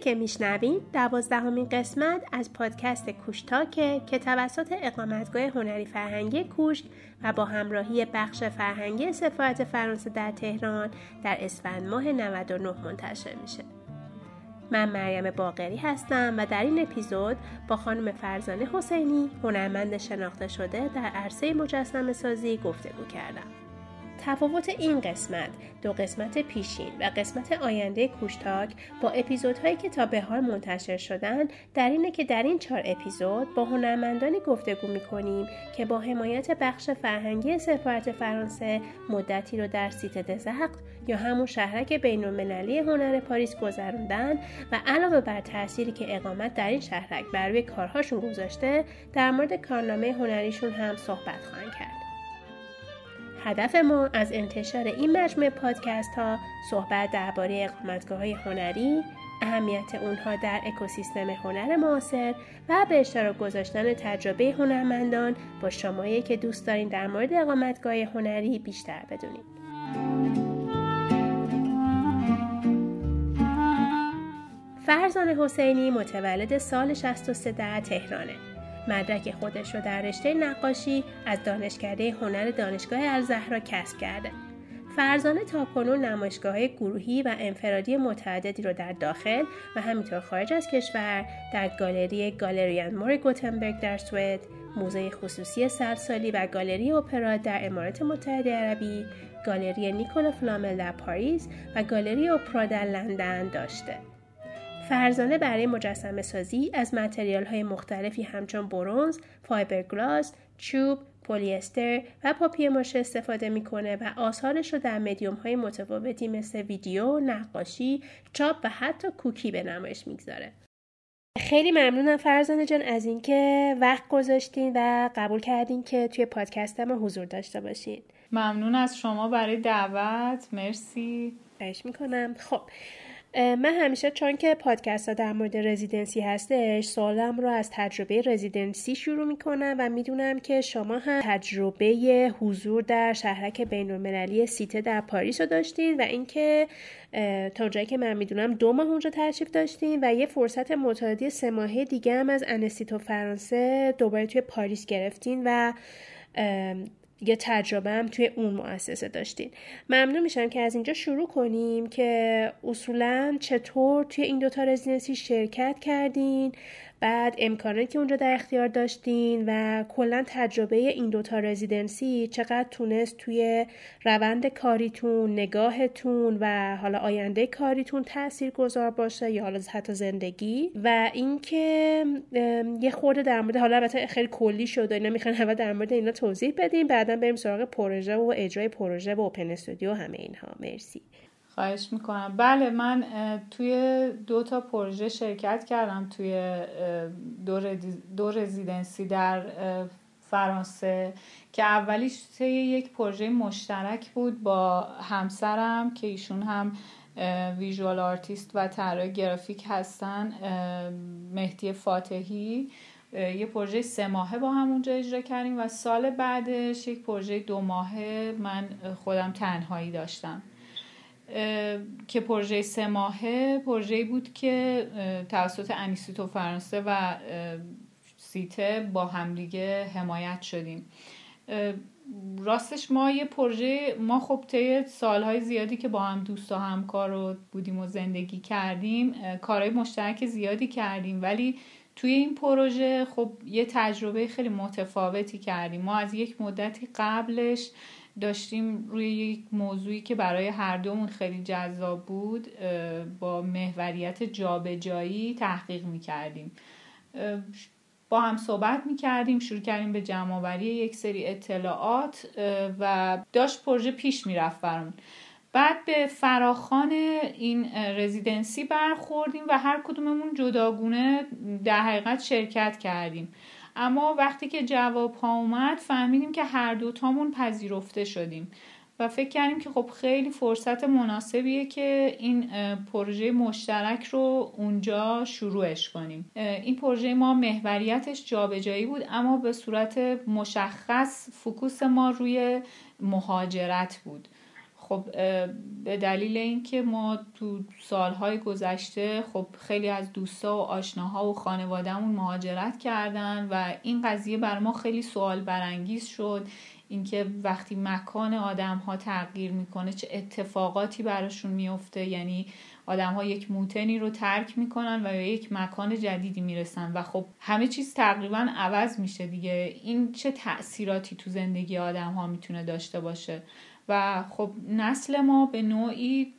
که میشنوید دوازدهمین قسمت از پادکست کوشتاکه که توسط اقامتگاه هنری فرهنگی کوشت و با همراهی بخش فرهنگی سفارت فرانسه در تهران در اسفند ماه 99 منتشر میشه. من مریم باقری هستم و در این اپیزود با خانم فرزانه حسینی هنرمند شناخته شده در عرصه مجسم سازی گفتگو کردم. تفاوت این قسمت دو قسمت پیشین و قسمت آینده کوشتاک با اپیزودهایی که تا به حال منتشر شدن در اینه که در این چهار اپیزود با هنرمندانی گفتگو می‌کنیم که با حمایت بخش فرهنگی سفارت فرانسه مدتی رو در سیت دزخت یا همون شهرک بین المللی هنر پاریس گذروندن و علاوه بر تأثیری که اقامت در این شهرک بر روی کارهاشون گذاشته در مورد کارنامه هنریشون هم صحبت خواهند کرد. هدف ما از انتشار این مجموعه پادکست ها صحبت درباره اقامتگاه های هنری، اهمیت اونها در اکوسیستم هنر معاصر و به اشتراک گذاشتن تجربه هنرمندان با شمایی که دوست دارین در مورد اقامتگاه هنری بیشتر بدونید. فرزان حسینی متولد سال 63 در تهرانه. مدرک خودش رو در رشته نقاشی از دانشکده هنر دانشگاه الزهرا کسب کرده. فرزانه تا کنون نمایشگاه گروهی و انفرادی متعددی رو در داخل و همینطور خارج از کشور در گالری گالریان مور گوتنبرگ در سوئد، موزه خصوصی سرسالی و گالری اپرا در امارات متحده عربی، گالری نیکولا فلامل در پاریس و گالری اپرا در لندن داشته. فرزانه برای مجسمه سازی از متریال های مختلفی همچون برونز، فایبرگلاس، چوب، پلیستر و پاپیه ماشه استفاده می‌کنه و آثارش رو در مدیوم های متفاوتی مثل ویدیو، نقاشی، چاپ و حتی کوکی به نمایش می‌گذاره. خیلی ممنونم فرزانه جان از اینکه وقت گذاشتین و قبول کردین که توی پادکست ما حضور داشته باشین. ممنون از شما برای دعوت مرسی. خواهش می‌کنم. خب من همیشه چون که پادکست ها در مورد residency هستش سوالم رو از تجربه residency شروع می‌کنم و می‌دونم که شما هم تجربه حضور در شهرک بین سیته در پاریس رو داشتین و اینکه تا جایی که من می‌دونم دو ماه اونجا تشریف داشتین و یه فرصت مطالعاتی سه ماهه دیگه هم از انستیتو فرانسه دوباره توی پاریس گرفتین و یه تجربه هم توی اون مؤسسه داشتین. ممنون میشم که از اینجا شروع کنیم که اصولا چطور توی این دوتا رزیدنسی شرکت کردین بعد امکاناتی که اونجا در اختیار داشتین و کلا تجربه این دوتا رزیدنسی چقدر تونست توی روند کاریتون نگاهتون و حالا آینده کاریتون تأثیر گذار باشه یا حالا حتی زندگی و اینکه یه خورده در مورد حالا البته خیلی کلی شده اینا می‌خوان اول در مورد اینا توضیح بدیم بعدا بریم سراغ پروژه و اجرای پروژه و open studio همه اینها. مرسی. خواهش می‌کنم. بله من توی دو تا پروژه شرکت کردم توی دو, residency در فرانسه که اولیش طی یک پروژه مشترک بود با همسرم که ایشون هم visual artist و طراح گرافیک هستن مهدی فاتحی. یه پروژه سه ماهه با هم اونجا اجرا کردیم و سال بعدش یک پروژه دو ماهه من خودم تنهایی داشتم. که پروژه سه ماهه پروژه بود که توسط انیسیتو فرانسه و سیته با همدیگه حمایت شدیم. راستش ما یه پروژه ما خب طی سالهای زیادی که با هم دوست و همکار رو بودیم و زندگی کردیم کارهای مشترک زیادی کردیم. ولی توی این پروژه خب یه تجربه خیلی متفاوتی کردیم. ما از یک مدتی قبلش داشتیم روی یک موضوعی که برای هر دومون خیلی جذاب بود با محوریت جابجایی تحقیق می‌کردیم. با هم صحبت می‌کردیم شروع کردیم به جمعآوری یک سری اطلاعات و داشت پروژه پیش می‌رفت برامون. بعد به فراخان این رزیدنسی برخوردیم و هر کدوممون جداگونه در حقیقت شرکت کردیم. اما وقتی که جواب ها اومد فهمیدیم که هر دوتامون پذیرفته شدیم. و فکر کردیم که خب خیلی فرصت مناسبیه که این پروژه مشترک رو اونجا شروعش کنیم. این پروژه ما محوریتش جابجایی بود اما به صورت مشخص فکوس ما روی مهاجرت بود. خب به دلیل اینکه ما تو سالهای گذشته خب خیلی از دوستا و آشناها و خانوادهمون مهاجرت کردن و این قضیه بر ما خیلی سوال برانگیز شد. اینکه وقتی مکان آدم ها تغییر می‌کنه چه اتفاقاتی براشون میفته یعنی آدم ها یک موتنی رو ترک می‌کنن و به یک مکان جدیدی می‌رسن و خب همه چیز تقریبا عوض میشه دیگه. این چه تاثیراتی تو زندگی آدم ها می‌تونه داشته باشه؟ و خب نسل ما به نوعی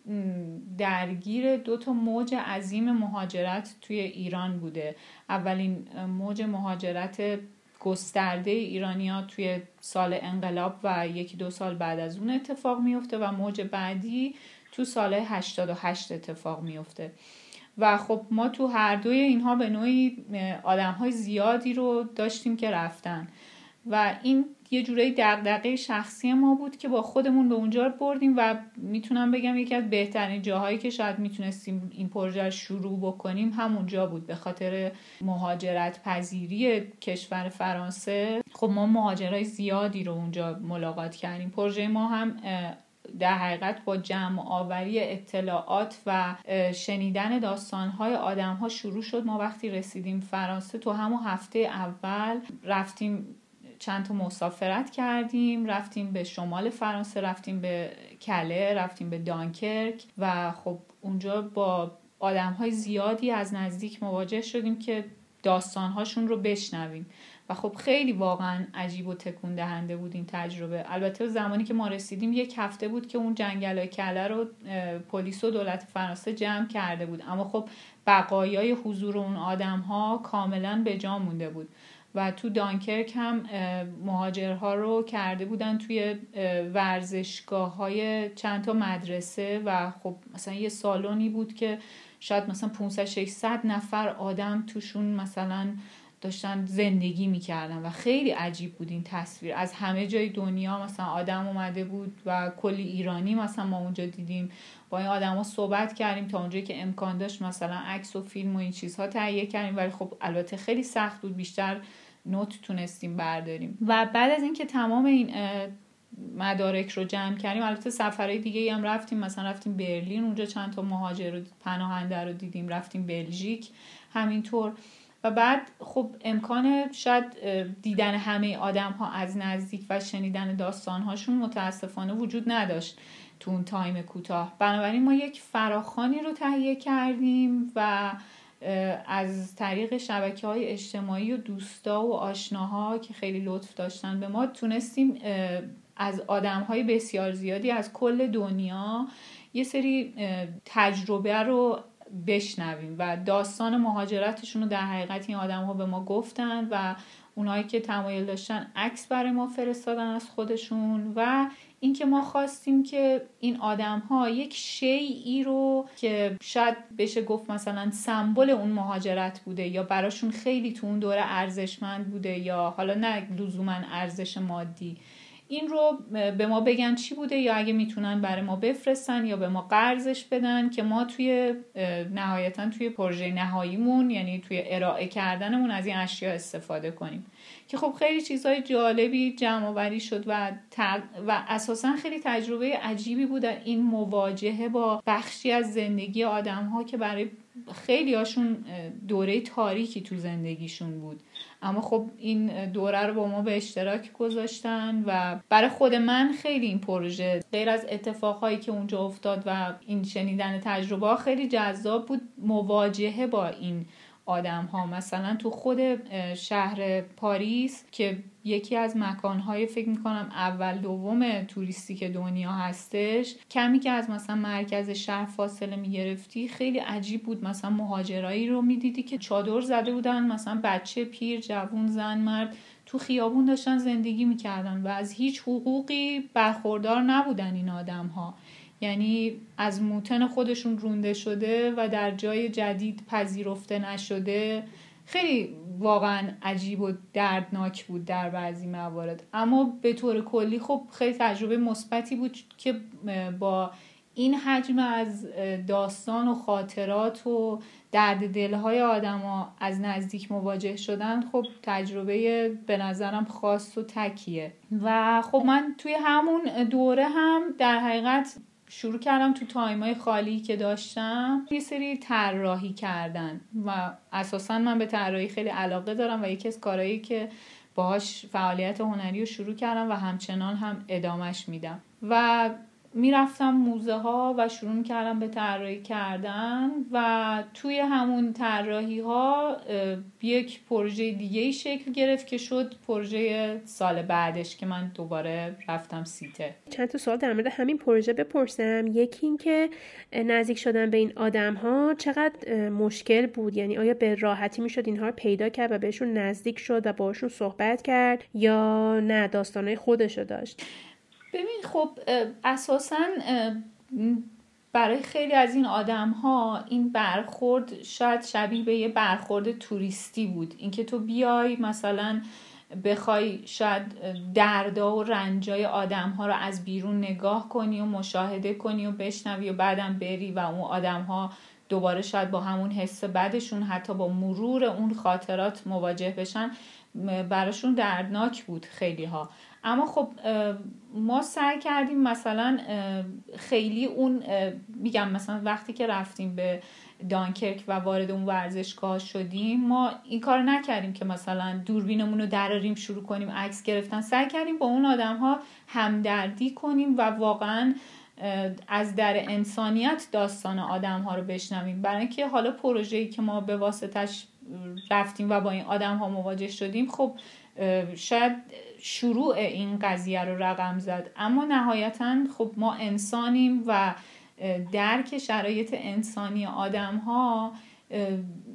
درگیر دو تا موج عظیم مهاجرت توی ایران بوده. اولین موج مهاجرت گسترده ایرانیا توی سال انقلاب و یکی دو سال بعد از اون اتفاق میفته و موج بعدی تو سال 88 اتفاق میفته و خب ما تو هر دوی اینها به نوعی آدم های زیادی رو داشتیم که رفتن. و این یه جورایی دغدغه شخصی ما بود که با خودمون به اونجا بردیم و می‌تونم بگم یکی از بهترین جاهایی که شاید می‌تونستیم این پروژه شروع بکنیم همونجا بود به خاطر مهاجرت پذیری کشور فرانسه. خب ما مهاجرای زیادی رو اونجا ملاقات کردیم. پروژه ما هم در حقیقت با جمع آوری اطلاعات و شنیدن داستانهای آدم ها شروع شد. ما وقتی رسیدیم فرانسه تو همون هفته اول رفتیم چند تا مسافرت کردیم رفتیم به شمال فرانسه رفتیم به کله رفتیم به دانکرک و خب اونجا با آدم های زیادی از نزدیک مواجه شدیم که داستانهاشون رو بشنویم. و خب خیلی واقعا عجیب و تکون دهنده بود این تجربه. البته زمانی که ما رسیدیم یک هفته بود که اون جنگل های کله رو پلیس و دولت فرانسه جمع کرده بود. اما خب بقایای حضور اون آدم ها کاملا به جا مونده بود. و تو دانکرک هم مهاجرها رو کرده بودن توی ورزشگاه های چند تا مدرسه و خب مثلا یه سالونی بود که شاید مثلا 500 600 نفر آدم توشون مثلا داشتن زندگی می‌کردن و خیلی عجیب بود این تصویر. از همه جای دنیا مثلا آدم اومده بود و کلی ایرانی مثلا ما اونجا دیدیم. با این آدما صحبت کردیم تا اونجایی که امکان داشت مثلا عکس و فیلم و این چیزها تهیه کردیم ولی خب البته خیلی سخت بود بیشتر نوت تونستیم برداریم. و بعد از اینکه تمام این مدارک رو جمع کردیم البته سفرهای دیگه هم رفتیم. مثلا رفتیم برلین اونجا چند تا مهاجر و پناهنده رو دیدیم رفتیم بلژیک همینطور. و بعد خب امکان شاید دیدن همه آدم ها از نزدیک و شنیدن داستان هاشون متاسفانه وجود نداشت. تو اون تایم کوتاه. بنابراین ما یک فراخانی رو تهیه کردیم و از طریق شبکه های اجتماعی و دوستا و آشناها که خیلی لطف داشتن به ما تونستیم از آدم های بسیار زیادی از کل دنیا یه سری تجربه رو بشنویم و داستان مهاجرتشون رو در حقیقت این آدم ها به ما گفتن و اونایی که تمایل داشتن عکس برای ما فرستادن از خودشون و اینکه ما خواستیم که این آدم ها یک شیعی رو که شاید بشه گفت مثلا سمبل اون مهاجرت بوده یا براشون خیلی تو اون دوره ارزشمند بوده یا حالا نه لزوما ارزش مادی این رو به ما بگن چی بوده یا اگه می‌تونن برای ما بفرستن یا به ما قرضش بدن که ما توی نهایتا توی پروژه نهاییمون یعنی توی ارائه کردنمون از این اشیا استفاده کنیم. که خب خیلی چیزهای جالبی جمع شد و, و اساسا خیلی تجربه عجیبی بود این مواجهه با بخشی از زندگی آدم ها که برای خیلی هاشون دوره تاریکی تو زندگیشون بود. اما خب این دوره رو با ما به اشتراک گذاشتن و برای خود من خیلی این پروژه غیر از اتفاقهایی که اونجا افتاد و این شنیدن تجربه خیلی جذاب بود مواجهه با این آدم ها مثلا تو خود شهر پاریس که یکی از مکانهای فکر می‌کنم اول دوم توریستی که دنیا هستش کمی که از مثلا مرکز شهر فاصله می‌گرفتی خیلی عجیب بود. مثلا مهاجرایی رو می‌دیدی که چادر زده بودن مثلا بچه پیر جوون زن مرد تو خیابون داشتن زندگی می‌کردن و از هیچ حقوقی برخوردار نبودن این آدم ها یعنی از موتن خودشون رونده شده و در جای جدید پذیرفته نشده. خیلی واقعا عجیب و دردناک بود در بعضی موارد. اما به طور کلی خب خیلی تجربه مثبتی بود که با این حجم از داستان و خاطرات و درد دلهای آدما از نزدیک مواجه شدن خب تجربه به نظرم خاص و تکیه. و خب من توی همون دوره هم در حقیقت شروع کردم تو تایمای خالی که داشتم یه سری طراحی کردن و اساسا من به طراحی خیلی علاقه دارم و یکی از کارهایی که باهاش فعالیت هنری رو شروع کردم و همچنان هم ادامش میدم. و می‌رفتم موزه ها و شروع کردم به طراحی کردن و توی همون طراحی ها یک پروژه دیگه ای شکل گرفت که شد پروژه سال بعدش که من دوباره رفتم سیته چند تا سوال در مورد همین پروژه بپرسم. یکی این که نزدیک شدن به این آدم ها چقدر مشکل بود؟ یعنی آیا به راحتی می‌شد اینها رو پیدا کرد و بهشون نزدیک شد و باشون صحبت کرد یا نه؟ داستانهای خودشو داشت. ببین خب اساسا برای خیلی از این آدم ها این برخورد شاید شبیه به یه برخورد توریستی بود. اینکه تو بیای مثلا بخوای شاید دردا و رنجای آدم ها رو از بیرون نگاه کنی و مشاهده کنی و بشنوی و بعدم بری و اون آدم ها دوباره شاید با همون حس بدشون حتی با مرور اون خاطرات مواجه بشن. براشون دردناک بود خیلی ها اما خب ما سعی کردیم مثلا خیلی اون میگم مثلا وقتی که رفتیم به دانکرک و وارد اون ورزشگاه شدیم ما این کار نکردیم که مثلا دوربینمون رو دراریم شروع کنیم عکس گرفتن. سعی کردیم با اون آدم ها همدردی کنیم و واقعا از در انسانیت داستان آدم ها رو بشنویم. برای اینکه حالا پروژه‌ای که ما به واسطش رفتیم و با این آدم ها مواجه شدیم خب شاید شروع این قضیه رو رقم زد. اما نهایتا خب ما انسانیم و درک شرایط انسانی آدم ها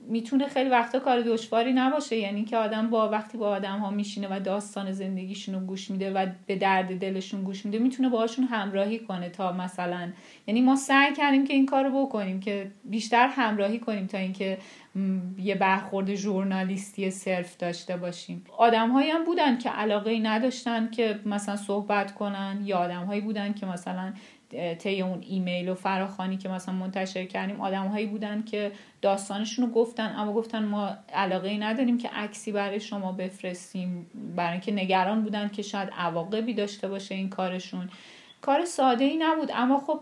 می‌تونه خیلی وقتا کار دشواری نباشه. یعنی که آدم با وقتی با آدم ها میشینه و داستان زندگیشون رو گوش میده و به درد دلشون گوش میده می‌تونه باهاشون همراهی کنه تا مثلا. یعنی ما سعی کردیم که این کار رو بکنیم که بیشتر همراهی کنیم تا اینکه یه برخورد ژورنالیستی صرف داشته باشیم. آدم هایی هم بودن که علاقه ای نداشتن که مثلا صحبت کنن یا آدم هایی بودن که مثلا طی اون ایمیل و فراخانی که مثلا منتشر کردیم آدم هایی بودن که داستانشون رو گفتن اما گفتن ما علاقه ای نداریم که عکسی برای شما بفرستیم. برای اینکه نگران بودن که شاید عواقبی داشته باشه این کارشون. کار ساده ای نبود اما خب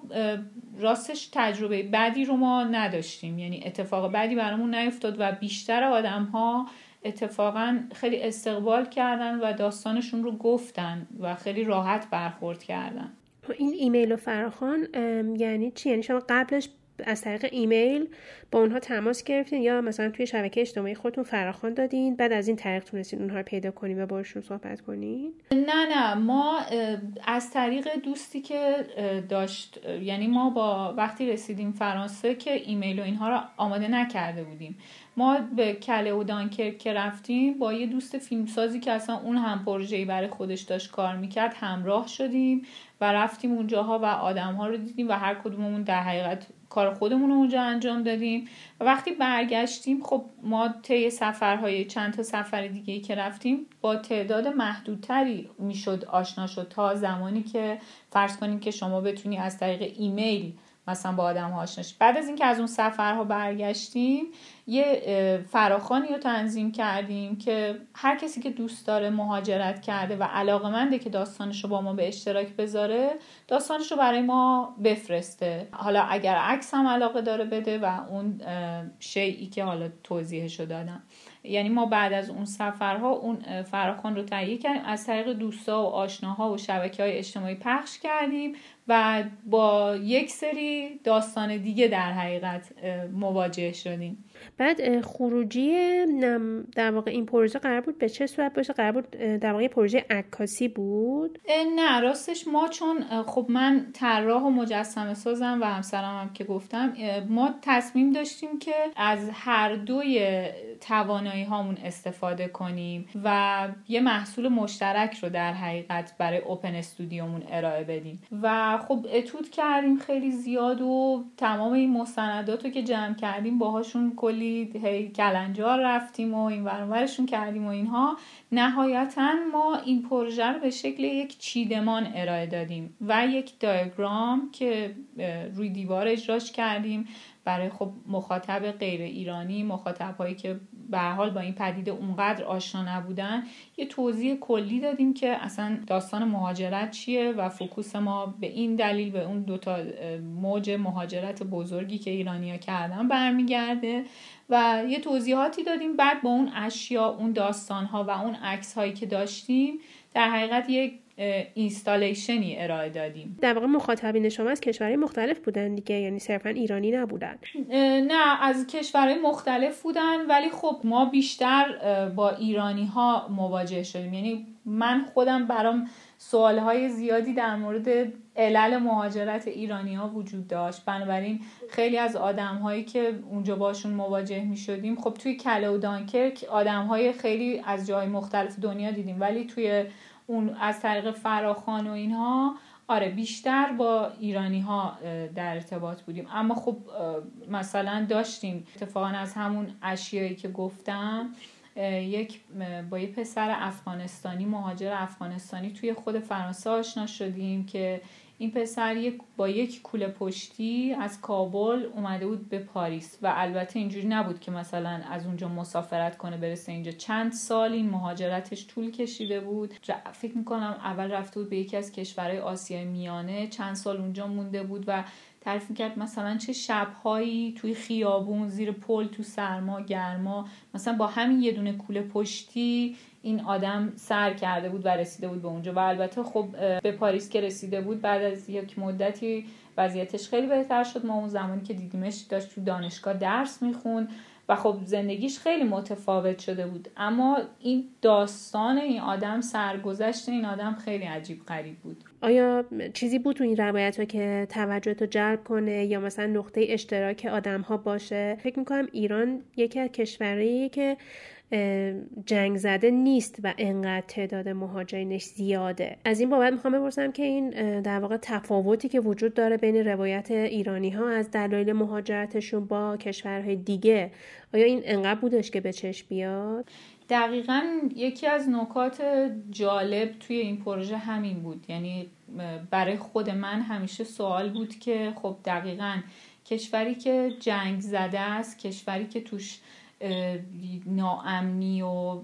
راستش تجربه بدی رو ما نداشتیم. یعنی اتفاق بدی برامون نیفتاد و بیشتر آدم ها اتفاقا خیلی استقبال کردن و داستانشون رو گفتن و خیلی راحت برخورد کردن. این ایمیل و فراخان یعنی چی؟ یعنی شما قبلش از طریق ایمیل با اونها تماس گرفتین یا مثلا توی شبکه اجتماعی خودتون فراخوان دادین بعد از این طریق تونستین اونها رو پیدا کنین و باشون صحبت کنین؟ نه نه. ما از طریق دوستی که داشت یعنی ما با وقتی رسیدیم فرانسه که ایمیل و اینها رو آماده نکرده بودیم. ما به کله و دانکرک که رفتیم با یه دوست فیلمسازی که اصلا اون هم پروژه‌ای برای خودش داشت کار می‌کرد همراه شدیم و رفتیم اونجاها و آدمها رو دیدیم و هر کدوممون در حقیقت کار خودمون رو اونجا انجام دادیم. و وقتی برگشتیم خب ما طی سفرهای چند تا سفر دیگه ای که رفتیم با تعداد محدودتری می‌شد آشنا شد. تا زمانی که فرض کنیم که شما بتونی از طریق ایمیل مثلا با آدم هاشنش بعد از اینکه از اون سفرها برگشتیم یه فراخانی رو تنظیم کردیم که هر کسی که دوست داره مهاجرت کرده و علاقه منده که داستانش رو با ما به اشتراک بذاره داستانش رو برای ما بفرسته. حالا اگر عکس هم علاقه داره بده و اون شیعی که حالا توضیحش رو دادم. یعنی ما بعد از اون سفرها اون فراخان رو تهیه کردیم. از طریق دوستا و آشناها و شبکه های اجتماعی پخش کردیم و با یک سری داستان دیگه در حقیقت مواجه شدیم. بعد خروجی در واقع این پروژه قرار بود به چه صورت باشه؟ قرار بود در واقع پروژه عکاسی بود؟ نه راستش ما چون خب من طراح و مجسمه سازم و همسرم هم که گفتم ما تصمیم داشتیم که از هر دوی توانایی هامون استفاده کنیم و یه محصول مشترک رو در حقیقت برای اوپن استودیومون ارائه بدیم. و خب اتود کردیم خیلی زیاد و تمام این مستندات رو که جمع کردیم باهاشون کلی هی کلنجار رفتیم و این ورورشون کردیم و اینها. نهایتا ما این پروژه رو به شکل یک چیدمان ارائه دادیم و یک دایگرام که روی دیوار اجراش کردیم. برای خب مخاطب غیر ایرانی مخاطب هایی که به حال با این پدیده اونقدر آشنا نبودن یه توضیح کلی دادیم که اصلا داستان مهاجرت چیه و فوکوس ما به این دلیل به اون دوتا موج مهاجرت بزرگی که ایرانیا کردن برمیگرده و یه توضیحاتی دادیم. بعد با اون اشیا اون داستان ها و اون عکس هایی که داشتیم در حقیقت یک اینستالیشنی ارائه دادیم. در واقع مخاطبین شما از کشورهای مختلف بودن دیگه یعنی صرفا ایرانی نبودن. نه از کشورهای مختلف بودن ولی خب ما بیشتر با ایرانی ها مواجه شدیم. یعنی من خودم برام سوال های زیادی در مورد علل مهاجرت ایرانی ها وجود داشت. بنابراین خیلی از آدم هایی که اونجا باشون مواجه می شدیم خب توی کله و دانکرک آدم های خیلی از جای مختلف دنیا دیدیم. ولی توی اون از طریق فراخان و اینها آره بیشتر با ایرانی ها در ارتباط بودیم. اما خب مثلا داشتیم اتفاقا از همون اشیایی که گفتم یک با یه پسر افغانستانی مهاجر افغانستانی توی خود فرانسه آشنا شدیم که این پسر با یک کوله پشتی از کابل اومده بود به پاریس و البته اینجوری نبود که مثلا از اونجا مسافرت کنه برسه اینجا. چند سال این مهاجرتش طول کشیده بود. فکر می‌کنم اول رفته بود به یکی از کشورهای آسیای میانه. چند سال اونجا مونده بود و تعریف می‌کرد مثلا چه شبهایی توی خیابون زیر پل تو سرما گرما. مثلا با همین یه دونه کوله پشتی این آدم سر کرده بود و رسیده بود به اونجا. و البته خب به پاریس که رسیده بود بعد از یک مدتی وضعیتش خیلی بهتر شد. ما اون زمانی که دیدیمش داشت تو دانشگاه درس می‌خوند و خب زندگیش خیلی متفاوت شده بود. اما این داستان این آدم سرگذشت این آدم خیلی عجیب غریب بود. آیا چیزی بود تو این روایت ها که توجه تو جلب کنه یا مثلا نقطه اشتراک آدم ها باشه؟ فکر می‌کنم ایران یکی از کشورهایی که جنگ زده نیست و انقدر تعداد مهاجرینش زیاده. از این بابت می‌خوام بپرسم که این در واقع تفاوتی که وجود داره بین روایت ایرانی ها از دلایل مهاجرتشون با کشورهای دیگه آیا این انقدر بودش که به چشم بیاد؟ دقیقا یکی از نکات جالب توی این پروژه همین بود. یعنی برای خود من همیشه سوال بود که خب دقیقا کشوری که جنگ زده است کشوری که توش ناامنی و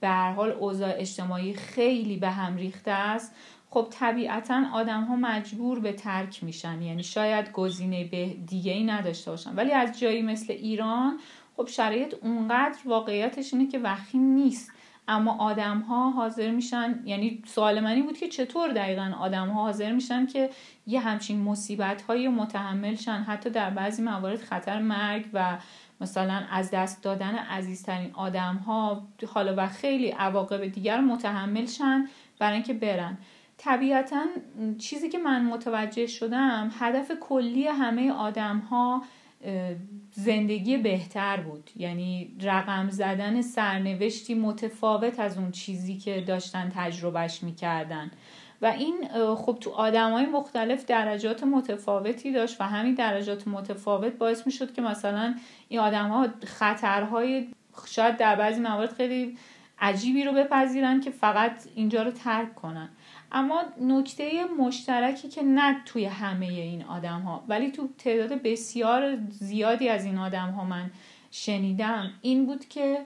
به حال اوضاع اجتماعی خیلی به هم ریخته است. خب طبیعتا آدم ها مجبور به ترک میشن. یعنی شاید گزینه به دیگه ای نداشته باشن. ولی از جایی مثل ایران خب شرایط اونقدر واقعیتش اینه که وخیم نیست. اما آدم ها حاضر میشن یعنی سوال منی بود که چطور دقیقا آدم ها حاضر میشن که یه همچین مصیبت های متحمل شن. حتی در بعضی موارد خطر مرگ و مثلا از دست دادن عزیزترین آدم ها حالا و خیلی عواقب دیگر متحمل شن برای اینکه برن. طبیعتا چیزی که من متوجه شدم هدف کلی همه آدم ها زندگی بهتر بود. یعنی رقم زدن سرنوشتی متفاوت از اون چیزی که داشتن تجربهش می‌کردن. و این خب تو آدم های مختلف درجات متفاوتی داشت و همین درجات متفاوت باعث می شد که مثلا این آدم ها خطرهای شاید در بعضی موارد خیلی عجیبی رو بپذیرن که فقط اینجا رو ترک کنن. اما نکته مشترکی که نه توی همه این آدم ها ولی تو تعداد بسیار زیادی از این آدم ها من شنیدم این بود که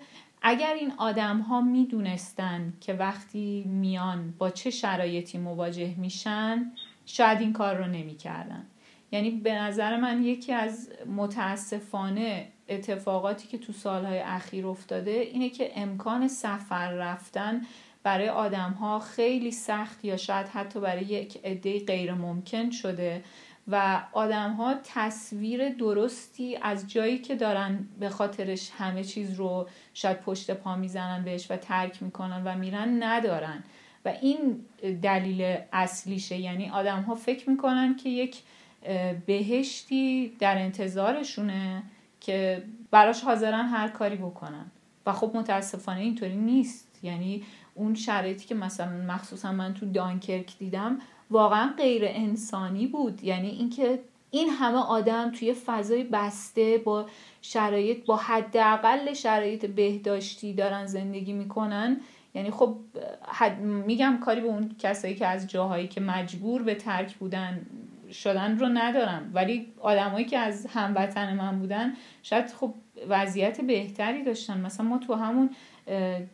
اگر این آدم ها می دونستن که وقتی میان با چه شرایطی مواجه میشن شاید این کار رو نمی کردن. یعنی به نظر من یکی از متاسفانه اتفاقاتی که تو سالهای اخیر افتاده اینه که امکان سفر رفتن برای آدم ها خیلی سخت یا شاید حتی برای یک عده غیر ممکن شده و آدم ها تصویر درستی از جایی که دارن به خاطرش همه چیز رو شاید پشت پا می‌زنن بهش و ترک می‌کنن و میرن ندارن. و این دلیل اصلیشه. یعنی آدم ها فکر می‌کنن که یک بهشتی در انتظارشونه که براش حاضرن هر کاری بکنن. و خب متاسفانه اینطوری نیست. یعنی اون شرایطی که مثلا مخصوصا من تو دانکرک دیدم واقعا غیر انسانی بود. یعنی اینکه این همه آدم توی فضای بسته با شرایط با حداقل شرایط بهداشتی دارن زندگی می‌کنن. یعنی خب میگم کاری به اون کسایی که از جاهایی که مجبور به ترک بودن شدن رو ندارم. ولی آدمایی که از هموطن من بودن شاید خب وضعیت بهتری داشتن. مثلا ما تو همون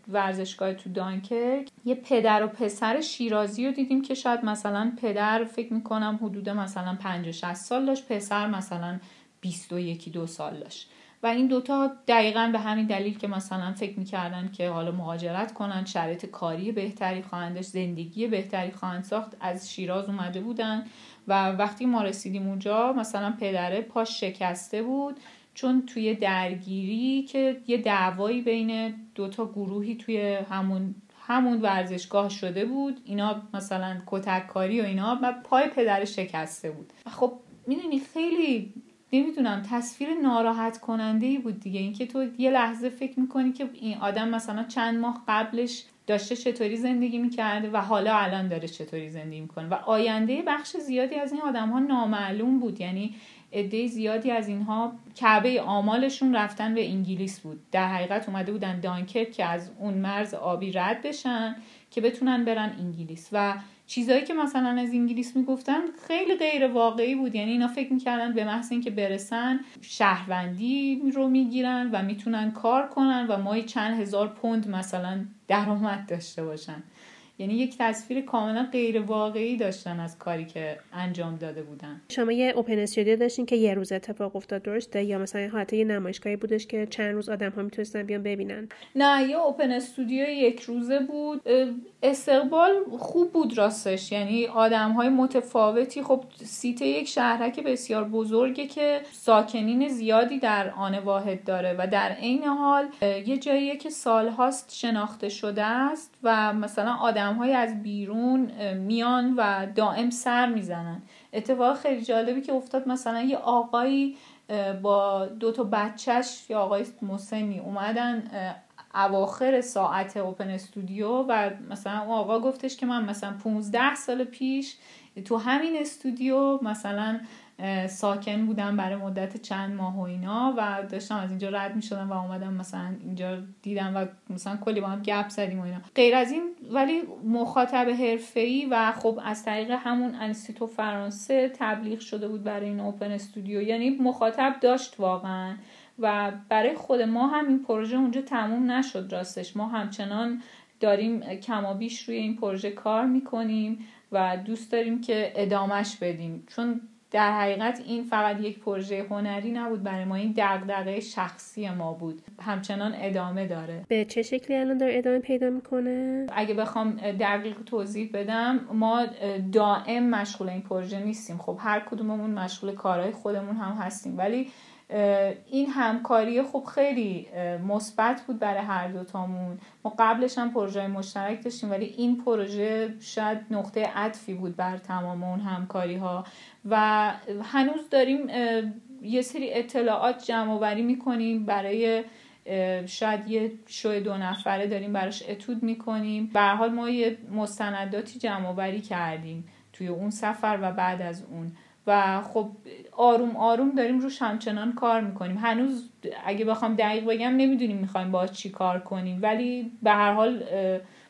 ورزشگاه تو دانکرک. یه پدر و پسر شیرازی رو دیدیم که شاید مثلا پدر فکر می‌کنم حدود مثلا 50 60 سال داشت پسر مثلا 21 دو سال داشت. و این دوتا دقیقا به همین دلیل که مثلا فکر می‌کردن که حالا مهاجرت کنن شرایط کاری بهتری خواهند داشت زندگی بهتری خواهند ساخت از شیراز اومده بودن. و وقتی ما رسیدیم اونجا مثلا پدره پاش شکسته بود. چون توی درگیری که یه دعوایی بین دوتا گروهی توی همون همون ورزشگاه شده بود اینا مثلا کتک کاری و اینا و پای پدر شکسته بود. خب می‌دونی خیلی نمی‌دونم تصویر ناراحت کننده ای بود دیگه. اینکه تو یه لحظه فکر می‌کنی که این آدم مثلا چند ماه قبلش داشته چطوری زندگی می‌کرده و حالا الان داره چطوری زندگی می‌کنه. و آینده بخش زیادی از این آدم ها نامعلوم بود. یعنی عده زیادی از اینها کعبه آمالشون رفتن به انگلیس بود. در حقیقت اومده بودن دانکرک که از اون مرز آبی رد بشن. که بتونن برن انگلیس. و چیزایی که مثلا از انگلیس می‌گفتن خیلی غیر واقعی بود. یعنی اینا فکر می‌کردن به محض اینکه برسن شهروندی رو می‌گیرن و می‌تونن کار کنن و مایی چند هزار پوند مثلا درآمد داشته باشن. یعنی یک تصویر کاملا غیر واقعی داشتن از کاری که انجام داده بودن. شما یه اوپن استودیو داشتین که یه روز اتفاق افتاد درسته یا مثلا حالت یه نمایشگاهی بودش که چند روز آدم ها می‌تونستن بیان ببینن؟ نه یه اوپن استودیو یک روزه بود. استقبال خوب بود راستش. یعنی آدم های متفاوتی. خب سیت یک شهرک بسیار بزرگه که ساکنین زیادی در آن واحد داره و در عین حال یه جاییه که سالهاست شناخته شده است و مثلا آدم های از بیرون میان و دائم سر می‌زنن. اتفاق خیلی جالبی که افتاد مثلا یه آقایی با دو تا بچهش یا آقای مسنی اومدن اواخر ساعت اوپن استودیو و مثلا اون آقا گفتش که من مثلا 15 سال پیش تو همین استودیو مثلا ساکن بودم برای مدت چند ماه و اینا و داشتم از اینجا رد می شدم و اومدم مثلا اینجا دیدم و مثلا کلی با هم گپ زدیم و اینا. غیر از این ولی مخاطب ای و خب از طریق همون انستیتو فرانسه تبلیغ شده بود برای این اوپن استودیو. یعنی مخاطب داشت واقعا و برای خود ما هم این پروژه اونجا تموم نشد راستش. ما همچنان داریم کمابیش روی این پروژه کار می‌کنیم و دوست داریم که ادامش بدیم. چون در حقیقت این فقط یک پروژه هنری نبود برای ما این دغدغه شخصی ما بود. همچنان ادامه داره. به چه شکلی الان داره ادامه پیدا می‌کنه؟ اگه بخوام دقیق توضیح بدم ما دائم مشغول این پروژه نیستیم. خب هر کدوممون مشغول کارهای خودمون هم هستیم. ولی این همکاری خب خیلی مثبت بود برای هر دوتامون. ما قبلش هم پروژه مشترک داشتیم ولی این پروژه شاید نقطه عطفی بود بر تمام اون همکاری ها و هنوز داریم یه سری اطلاعات جمع آوری می‌کنیم. برای شاید یه شو دو نفره داریم براش اتود می‌کنیم. به حال ما یه مستنداتی جمع آوری کردیم توی اون سفر و بعد از اون. و خب آروم آروم داریم روش همچنان کار می‌کنیم. هنوز اگه بخوام دقیق بگم نمی‌دونیم می‌خوایم با چی کار کنیم. ولی به هر حال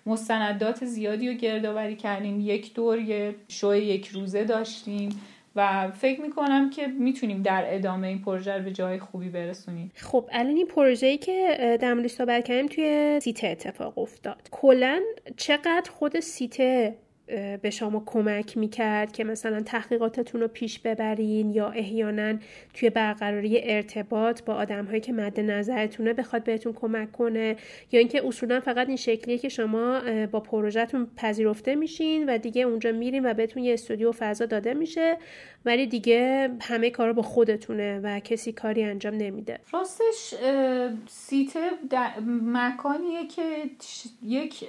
مستندات زیادی رو گردآوری کردیم. یک دور یه شو یک روزه داشتیم و فکر می‌کنم که می‌تونیم در ادامه این پروژه رو به جای خوبی برسونیم. خب الان این پروژه‌ای که در موردش صحبت کردیم توی سیته اتفاق افتاد. کلا چقدر خود سیته به شما کمک می‌کرد که مثلا تحقیقاتتون رو پیش ببرین یا احیانا توی برقراری ارتباط با آدم هایی که مد نظرتونه بخواد بهتون کمک کنه یا اینکه اصولا فقط این شکلیه که شما با پروژهتون پذیرفته میشین و دیگه اونجا میرین و بهتون یه استودیو فضا داده میشه ولی دیگه همه کارا با خودتونه و کسی کاری انجام نمیده. راستش سیت مکانیه که یک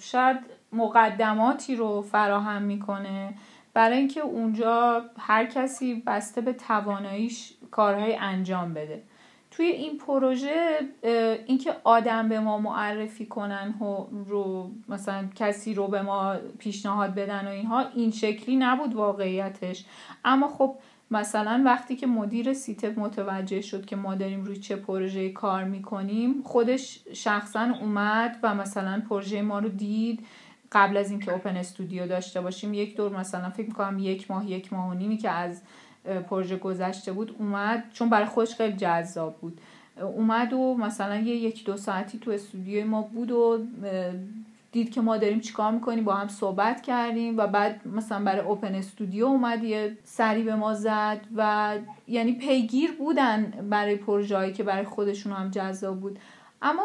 شاید مقدماتی رو فراهم می‌کنه برای اینکه اونجا هر کسی بسته به تواناییش کارهای انجام بده. توی این پروژه اینکه آدم به ما معرفی کنن رو مثلا کسی رو به ما پیشنهاد بدن و اینها این شکلی نبود واقعیتش. اما خب مثلا وقتی که مدیر سیت متوجه شد که ما داریم روی چه پروژه کار می‌کنیم خودش شخصا اومد و مثلا پروژه ما رو دید. قبل از اینکه اوپن استودیو داشته باشیم یک دور مثلا فکر می‌کنم یک ماه یک ماه و نیمی که از پروژه گذشته بود اومد. چون برای خودش خیلی جذاب بود. اومد و مثلا یه یک دو ساعتی تو استودیو ما بود و دید که ما داریم چیکار می‌کنیم با هم صحبت کردیم و بعد مثلا برای اوپن استودیو اومد یه سری به ما زد و یعنی پیگیر بودن برای پروژه‌ای که برای خودشون هم جذاب بود. اما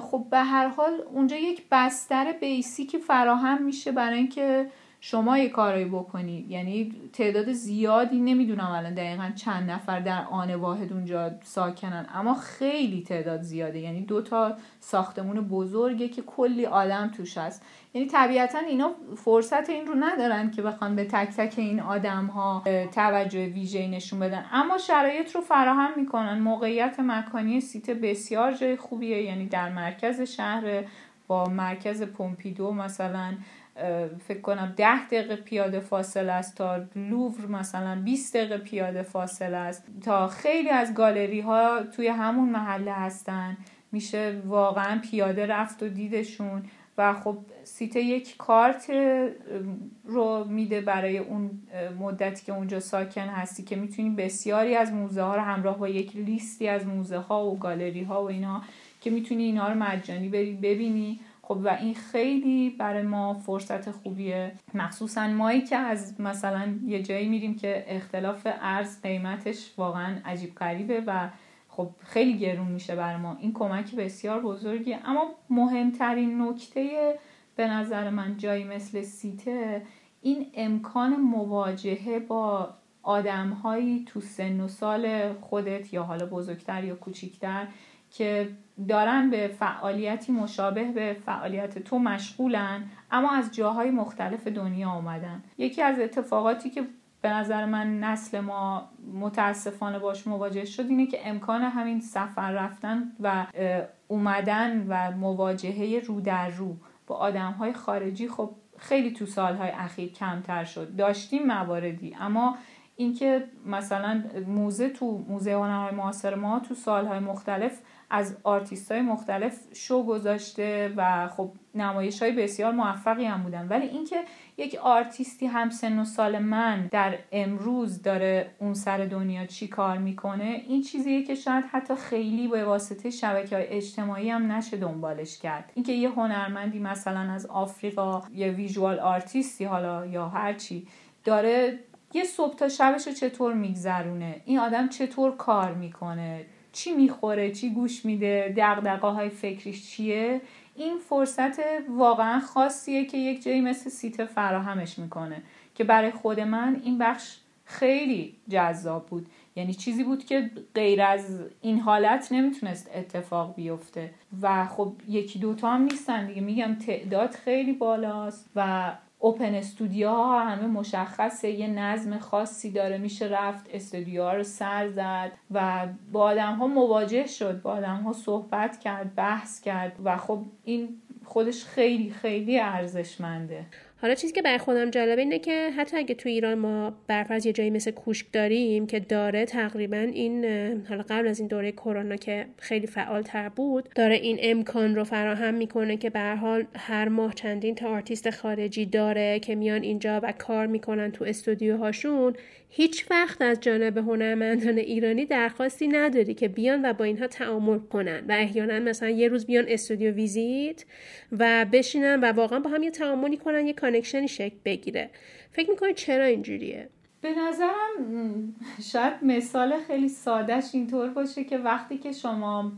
خب به هر حال اونجا یک بستر بیسیکی فراهم میشه برای اینکه شما یه کارایی بکنید یعنی تعداد زیادی نمی‌دونم الان دقیقا چند نفر در آن واحد اونجا ساکنن اما خیلی تعداد زیاده. یعنی دو تا ساختمون بزرگه که کلی آدم توش هست. یعنی طبیعتا اینا فرصت این رو ندارن که بخوان به تک تک این آدم ها توجه ویژه نشون بدن. اما شرایط رو فراهم می‌کنن. موقعیت مکانی سیت بسیار جای خوبیه. یعنی در مرکز شهر با مرکز پومپیدو مثلا فکر کنم ده دقیقه پیاده فاصله است تا لوور مثلا 20 دقیقه پیاده فاصله است. تا خیلی از گالری ها توی همون محله هستن. میشه واقعا پیاده رفت و دیدشون و خب سیت یک کارت رو میده برای اون مدتی که اونجا ساکن هستی که می‌تونی بسیاری از موزه ها رو همراه با یک لیستی از موزه ها و گالری ها و اینا که می‌تونی اینا رو مجانی ببینی. خب و این خیلی برای ما فرصت خوبیه. مخصوصا مایی که از مثلا یه جایی میریم که اختلاف ارز قیمتش واقعا عجیب غریبه و خب خیلی گرون میشه برای ما. این کمک بسیار بزرگیه. اما مهمترین نکته به نظر من جایی مثل سیته این امکان مواجهه با آدمهایی تو سن و سال خودت یا حالا بزرگتر یا کوچیکتر که دارن به فعالیتی مشابه به فعالیت تو مشغولن اما از جاهای مختلف دنیا آمدن. یکی از اتفاقاتی که به نظر من نسل ما متاسفانه باش مواجه شد اینه که امکان همین سفر رفتن و اومدن و مواجهه رو در رو با آدم های خارجی خب خیلی تو سالهای اخیر کمتر شد. داشتیم مواردی اما اینکه مثلا موزه تو موزه هنرهای معاصر ما تو سالهای مختلف از آرتیست های مختلف شو گذاشته و خب نمایش های بسیار موفقی هم بودن. ولی اینکه یک آرتیستی هم سن و سال من در امروز داره اون سر دنیا چی کار می‌کنه این چیزیه که شاید حتی خیلی به واسطه شبکه های اجتماعی هم نشه دنبالش کرد. اینکه یه هنرمندی مثلا از آفریقا یه visual artist ی حالا یا هرچی داره یه صبح تا شبش رو چطور میگذرونه؟ این آدم چطور کار می‌کنه؟ چی می‌خوره چی گوش میده دقدقه های فکریش چیه؟ این فرصت واقعا خاصیه که یک جایی مثل سیت فراهمش می‌کنه که برای خود من این بخش خیلی جذاب بود. یعنی چیزی بود که غیر از این حالت نمی‌تونست اتفاق بیفته. و خب یکی دوتا هم نیستن دیگه. میگم تعداد خیلی بالاست و اوپن استودیوها همه مشخصه یه نظم خاصی داره میشه رفت استودیوها رو سر زد و با آدم ها مواجه شد با آدم ها صحبت کرد بحث کرد و خب این خودش خیلی خیلی ارزشمنده. حالا چیزی که برای خودم جالبه اینه که حتی اگه تو ایران ما برفرض یه جایی مثل کوشک داریم که داره تقریبا این حالا قبل از این دوره کرونا که خیلی فعال تر بود داره این امکان رو فراهم می‌کنه که به هر حال هر ماه چندین تا آرتیست خارجی داره که میان اینجا و کار می‌کنن تو استودیوهاشون. هیچ وقت از جانب هنرمندان ایرانی درخواستی نداری که بیان و با اینها تعامل کنن و احیانا مثلا یه روز بیان studio visit و بشینن و واقعا با هم یه تعاملی کنن یه کانکشنی شکل بگیره. فکر می‌کنی چرا اینجوریه؟ به نظرم شاید مثال خیلی سادهش اینطور باشه که وقتی که شما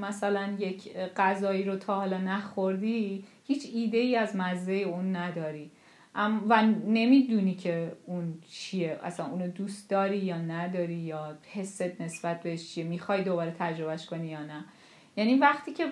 مثلا یک غذایی رو تا حالا نخوردی هیچ ایده ای از مزه اون نداری. و نمی‌دونی که اون چیه. اصلا اونو دوست داری یا نداری یا حست نسبت بهش چیه. می‌خوای دوباره تجربهش کنی یا نه. یعنی وقتی که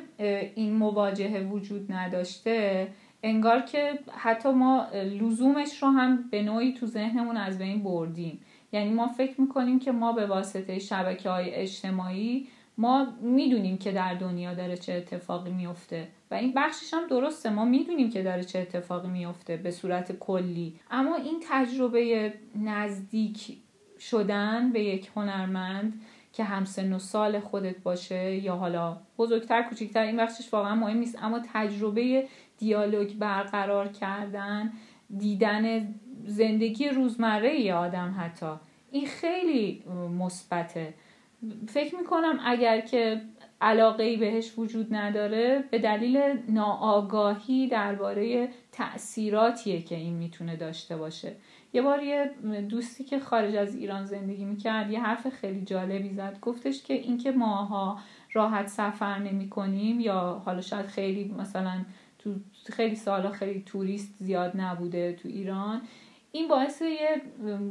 این مواجهه وجود نداشته انگار که حتی ما لزومش رو هم به نوعی تو ذهنمون از بین بردیم. یعنی ما فکر می‌کنیم که ما به واسطه شبکه های اجتماعی ما می‌دونیم که در دنیا داره چه اتفاقی میفته و این بخشش هم درسته. ما می‌دونیم که داره چه اتفاقی میفته به صورت کلی. اما این تجربه نزدیک شدن به یک هنرمند که هم سن و سال خودت باشه یا حالا بزرگتر کوچکتر این بخشش واقعا مهم نیست. اما تجربه دیالوگ برقرار کردن دیدن زندگی روزمره ای آدم حتی این خیلی مثبته. فکر می‌کنم اگر که علاقه ای بهش وجود نداره به دلیل ناآگاهی درباره تاثیراتیه که این می‌تونه داشته باشه. یه بار یه دوستی که خارج از ایران زندگی می‌کرد یه حرف خیلی جالبی زد. گفتش که اینکه ماها راحت سفر نمی کنیم یا حالا شاید خیلی مثلا تو خیلی سالا خیلی توریست زیاد نبوده تو ایران این باعث یه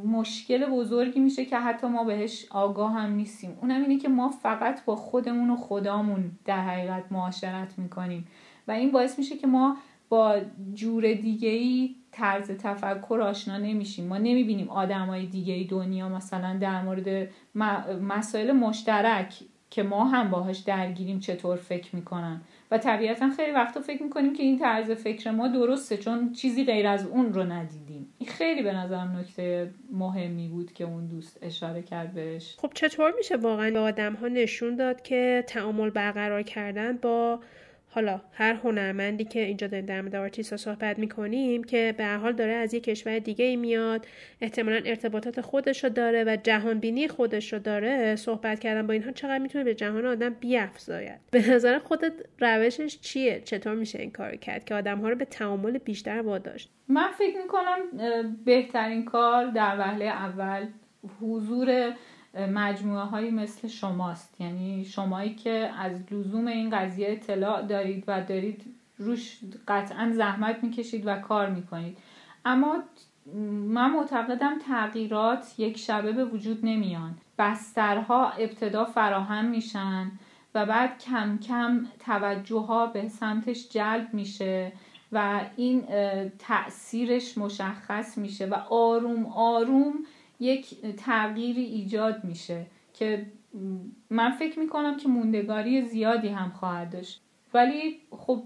مشکل بزرگی میشه که حتی ما بهش آگاه هم نیستیم. اونم اینه که ما فقط با خودمون و خدامون در حقیقت معاشرت می‌کنیم. و این باعث میشه که ما با جور دیگه ای طرز تفکر آشنا نمیشیم. ما نمی‌بینیم آدم های دیگه ای دنیا مثلا در مورد مسائل مشترک که ما هم باهاش درگیریم چطور فکر می‌کنن. و طبیعتا خیلی وقتا فکر می‌کنیم که این طرز فکر ما درسته چون چیزی غیر از اون رو ندیدیم. این خیلی به نظرم نکته مهمی بود که اون دوست اشاره کرد بهش. خب چطور میشه واقعا به آدم ها نشون داد که تعامل برقرار کردن با حالا هر هنرمندی که اینجا در مورد آرتیستا صحبت می‌کنیم که به حال داره از یک کشور دیگه ای میاد احتمالا ارتباطات خودش رو داره و جهان بینی خودش رو داره صحبت کردن با اینها چقدر می‌تونه به جهان آدم بیافزاید؟ به نظر خودت روشش چیه؟ چطور میشه این کار کرد که آدم ها رو به تعامل بیشتر واداشت؟ من فکر می‌کنم بهترین کار در وهله اول حضور مجموعه هایی مثل شماست. یعنی شمایی که از لزوم این قضیه اطلاع دارید و دارید روش قطعا زحمت می‌کشید و کار می‌کنید. اما من معتقدم تغییرات یک شبه به وجود نمیان. بسترها ابتدا فراهم میشن و بعد کم کم توجه ها به سمتش جلب میشه و این تأثیرش مشخص میشه و آروم آروم یک تغییری ایجاد میشه که من فکر می‌کنم که موندگاری زیادی هم خواهد داشت. ولی خب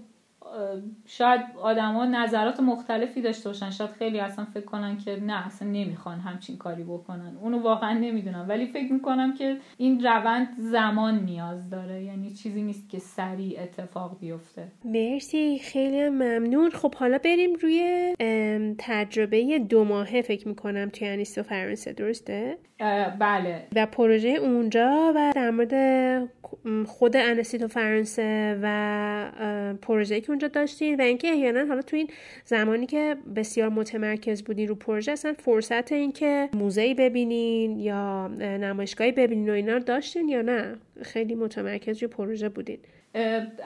شاید آدما نظرات مختلفی داشته باشن. شاید خیلی اصلا فکر کنن که نه اصلا نمی‌خوان همچین کاری بکنن. اونو واقعا نمی‌دونم. ولی فکر می‌کنم که این روند زمان نیاز داره. یعنی چیزی نیست که سریع اتفاق بیفته. مرسی. خیلی ممنون. خب حالا بریم روی تجربه دو ماهه فکر می‌کنم توی انیستو فرانسه. درسته؟ بله. و پروژه اونجا و در مورد خود انستیتو فرانسه و پروژه که اونجا داشتین و اینکه احیانا حالا تو این زمانی که بسیار متمرکز بودین رو پروژه اصلا فرصت اینکه موزه ببینین یا نمایشگاهی ببینین و اینا داشتین یا نه؟ خیلی متمرکز روی پروژه بودین.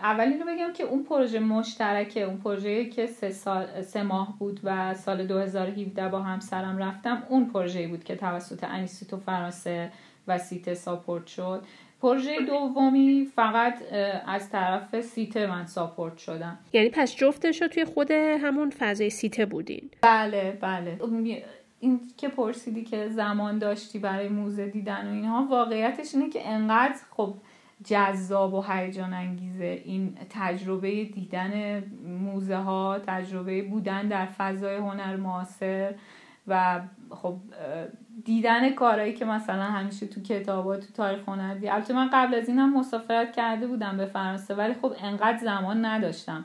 اول اینو بگم که اون پروژه مشترکه. اون پروژه که سه, سال، سه ماه بود و سال 2017 با همسرم رفتم اون پروژه بود که توسط انیستیتو فرانسه و سیته ساپورت شد. پروژه دومی فقط از طرف سیته من ساپورت شدم. یعنی پس جفتش رو توی خود همون فضای سیته بودین؟ بله بله. این که پرسیدی که زمان داشتی برای موزه دیدن و اینها واقعیتش اینه که انقدر خب جذاب و هیجان انگیزه این تجربه دیدن موزه ها تجربه بودن در فضای هنر معاصر. و خب دیدن کارهایی که مثلا همیشه تو کتابا تو تاریخ هنری البته من قبل از این هم مسافرت کرده بودم به فرانسه ولی خب انقدر زمان نداشتم.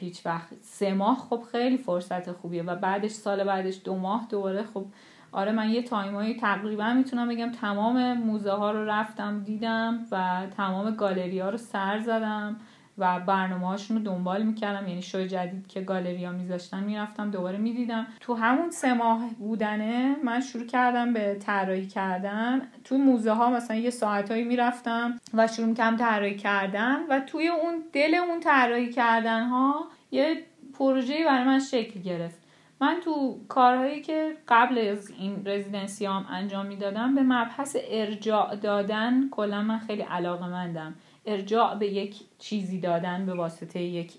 هیچ وقت. سه ماه خب خیلی فرصت خوبیه و بعدش سال بعدش دو ماه دوباره خب آره من یه تایمایی تقریبا می‌تونم بگم تمام موزه ها رو رفتم دیدم و تمام گالری ها رو سر زدم. و برنامه رو دنبال می‌کردم. یعنی شو جدید که گالری ها میذاشتن می‌رفتم دوباره می‌دیدم. تو همون سه ماه بودنه من شروع کردم به طراحی کردن. تو موزه ها مثلا یه ساعتهایی می‌رفتم و شروع کم طراحی کردن و توی اون دل اون طراحی کردن ها یه پروژه‌ای برای من شکل گرفت. من تو کارهایی که قبل از این رزیدنسی هم انجام می‌دادم به مبحث ارجاع دادن کلا من خیلی علاقه مندم ارجاع به یک چیزی دادن به واسطه یک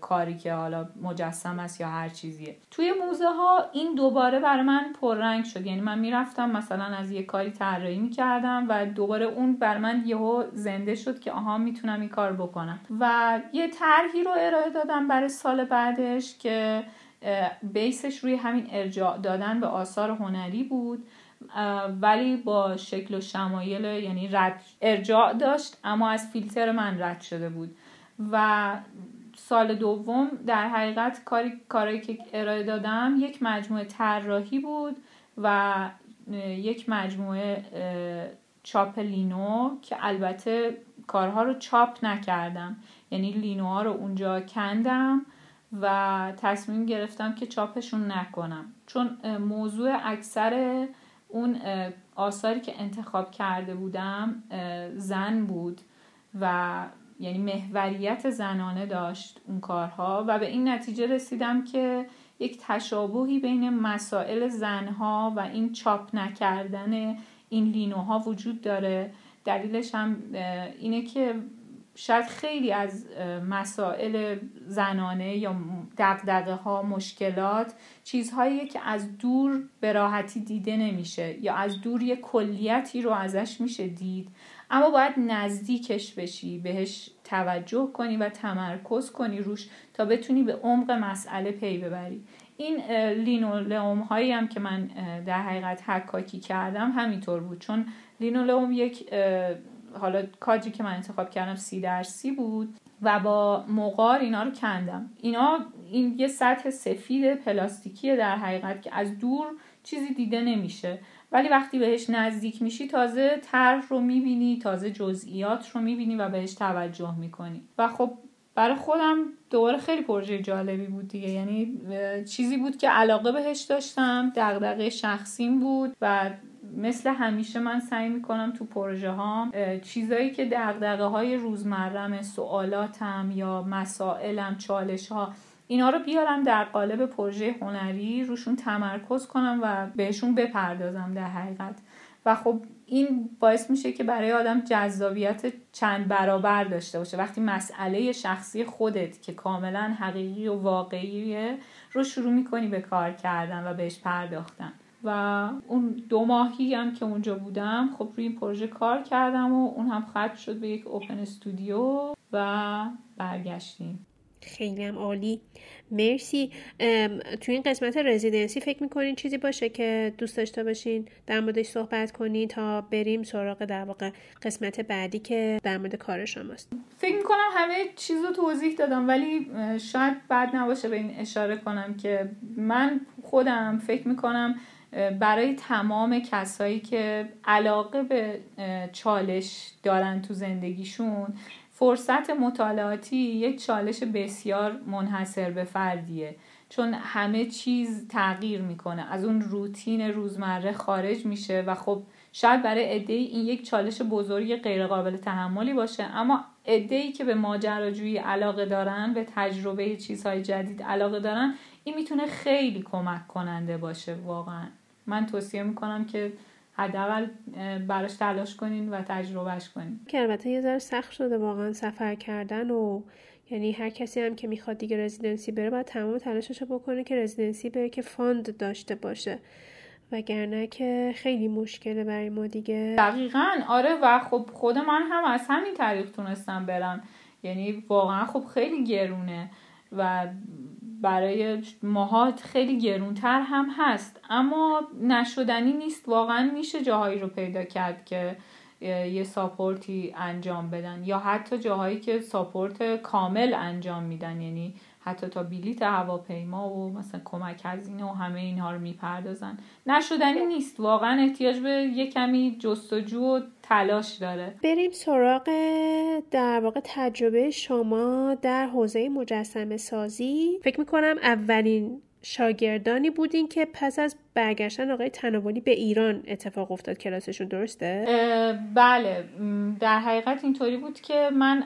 کاری که حالا مجسم است یا هر چیزیه. توی موزه ها این دوباره برای من پررنگ شد. یعنی من می‌رفتم مثلا از یک کاری طراحی می‌کردم و دوباره اون بر من یهو زنده شد که آها می‌تونم این کار بکنم. و یه طرحی رو ارائه دادم برای سال بعدش که بیسش روی همین ارجاع دادن به آثار هنری بود. ولی با شکل و شمایل یعنی رد ارجاع داشت اما از فیلتر من رد شده بود. و سال دوم در حقیقت کاری کاری که ارائه دادم یک مجموعه طراحی بود و یک مجموعه چاپ لینو که البته کارها رو چاپ نکردم. یعنی لینوها رو اونجا کندم و تصمیم گرفتم که چاپشون نکنم. چون موضوع اکثر اون آثاری که انتخاب کرده بودم زن بود و یعنی محوریت زنانه داشت اون کارها و به این نتیجه رسیدم که یک تشابهی بین مسائل زنها و این چاپ نکردن این لینوها وجود داره. دلیلش هم اینه که شاید خیلی از مسائل زنانه یا دقدقه ها مشکلات چیزهایی که از دور به راحتی دیده نمیشه یا از دور یه کلیتی رو ازش میشه دید. اما باید نزدیکش بشی بهش توجه کنی و تمرکز کنی روش تا بتونی به عمق مسئله پی ببری. این لینولئوم هایی هم که من در حقیقت حکاکی کردم همینطور بود. چون لینولئوم یک حالا کاجی که من انتخاب کردم سی در سی بود و با مقار اینا رو کندم. اینا این یه سطح سفید پلاستیکیه در حقیقت که از دور چیزی دیده نمیشه. ولی وقتی بهش نزدیک میشی تازه طرح رو می‌بینی تازه جزئیات رو می‌بینی و بهش توجه می‌کنی. و خب برای خودم دوباره خیلی پروژه جالبی بود دیگه. یعنی چیزی بود که علاقه بهش داشتم دغدغه شخصیم بود و مثل همیشه من سعی می‌کنم تو پروژه هام چیزایی که دقدقه های روزمرم سوالاتم یا مسائلم چالش ها اینا رو بیارم در قالب پروژه هنری روشون تمرکز کنم و بهشون بپردازم در حقیقت. و خب این باعث میشه که برای آدم جذابیت چند برابر داشته باشه. وقتی مسئله شخصی خودت که کاملا حقیقی و واقعیه رو شروع می‌کنی به کار کردن و بهش پرداختن. و اون دو ماهی هم که اونجا بودم خب روی این پروژه کار کردم و اون هم ختم شد به یک اوپن استودیو و برگشتیم. خیلی هم عالی. مرسی. تو این قسمت رزیدنسی فکر می‌کنین چیزی باشه که دوست داشته باشین در موردش صحبت کنین تا بریم سراغ در واقع قسمت بعدی که در مورد کار شماست. فکر می‌کنم همه چیز رو توضیح دادم ولی شاید بعد نباشه به این اشاره کنم که من خودم فکر می‌کنم برای تمام کسایی که علاقه به چالش دارن تو زندگیشون فرصت مطالعاتی یک چالش بسیار منحصر به فردیه. چون همه چیز تغییر می‌کنه. از اون روتین روزمره خارج میشه و خب شاید برای عده این یک چالش بزرگ غیرقابل تحملی باشه. اما عده که به ماجراجویی علاقه دارن به تجربه چیزهای جدید علاقه دارن این می‌تونه خیلی کمک کننده باشه واقعا. من توصیه می‌کنم که حداقل براش تلاش کنین و تجربهش کنین. که البته یه ذره سخت شده واقعا سفر کردن و یعنی هر کسی هم که می‌خواد دیگه رزیدنسی بره باید تمام تلاشش بکنه که رزیدنسی بره که فاند داشته باشه. وگرنه که خیلی مشکله برای ما دیگه. دقیقا. آره و خب خود من هم از همین طریق تونستم برم. یعنی واقعا خب خیلی گرونه و برای ماهات خیلی گرونتر هم هست. اما نشدنی نیست. واقعا میشه جاهایی رو پیدا کرد که یه ساپورتی انجام بدن یا حتی جاهایی که ساپورت کامل انجام میدن. یعنی حتی تا بلیت هواپیما و مثلا کمک هزینه و همه اینها رو می‌پردازن. نشدنی نیست. واقعا احتیاج به یه کمی جستجو و تلاش داره. بریم سراغ در واقع تجربه شما در حوزه مجسمه سازی فکر می‌کنم اولین شاگردانی بودین که پس از برگشتن آقای تناولی به ایران اتفاق افتاد. کلاسشون درسته؟ بله. در حقیقت اینطوری بود که من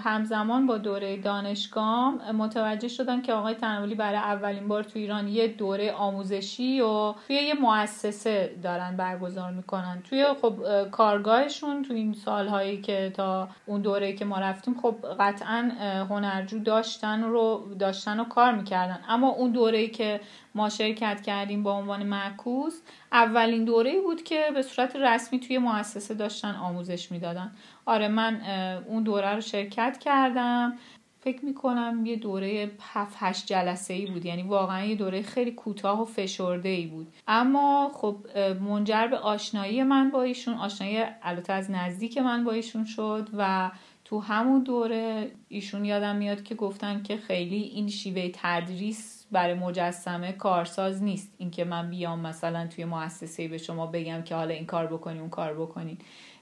همزمان با دوره دانشگاه متوجه شدم که آقای تناولی برای اولین بار تو ایران یه دوره آموزشی و توی یه مؤسسه دارن برگزار می‌کنن. توی خب کارگاهشون تو این سالهایی که تا اون دوره که ما رفتیم خب قطعا هنرجو داشتن رو داشتن و کار می‌کردن. اما اون دوره که ما شرکت کردیم با عنوان معکوس اولین دوره بود که به صورت رسمی توی مؤسسه داشتن آموزش می‌دادن. آره من اون دوره رو شرکت کردم. فکر می‌کنم یه دوره 7 8 جلسه ای بود. یعنی واقعا یه دوره خیلی کوتاه و فشرده ای بود. اما خب منجر به آشنایی من با ایشون آشنایی البته از نزدیک من با ایشون شد و تو همون دوره ایشون یادم میاد که گفتن که خیلی این شیوه تدریس برای مجسمه کارساز نیست. اینکه من بیام مثلا توی مؤسسه به شما بگم که حالا این کار بکنی اون کار بکنین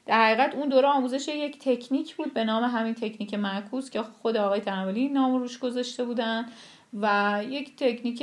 در حقیقت اون دوره آموزش یک تکنیک بود به نام همین تکنیک معکوس که خود آقای تنولی نام روش گذاشته بودن و یک تکنیک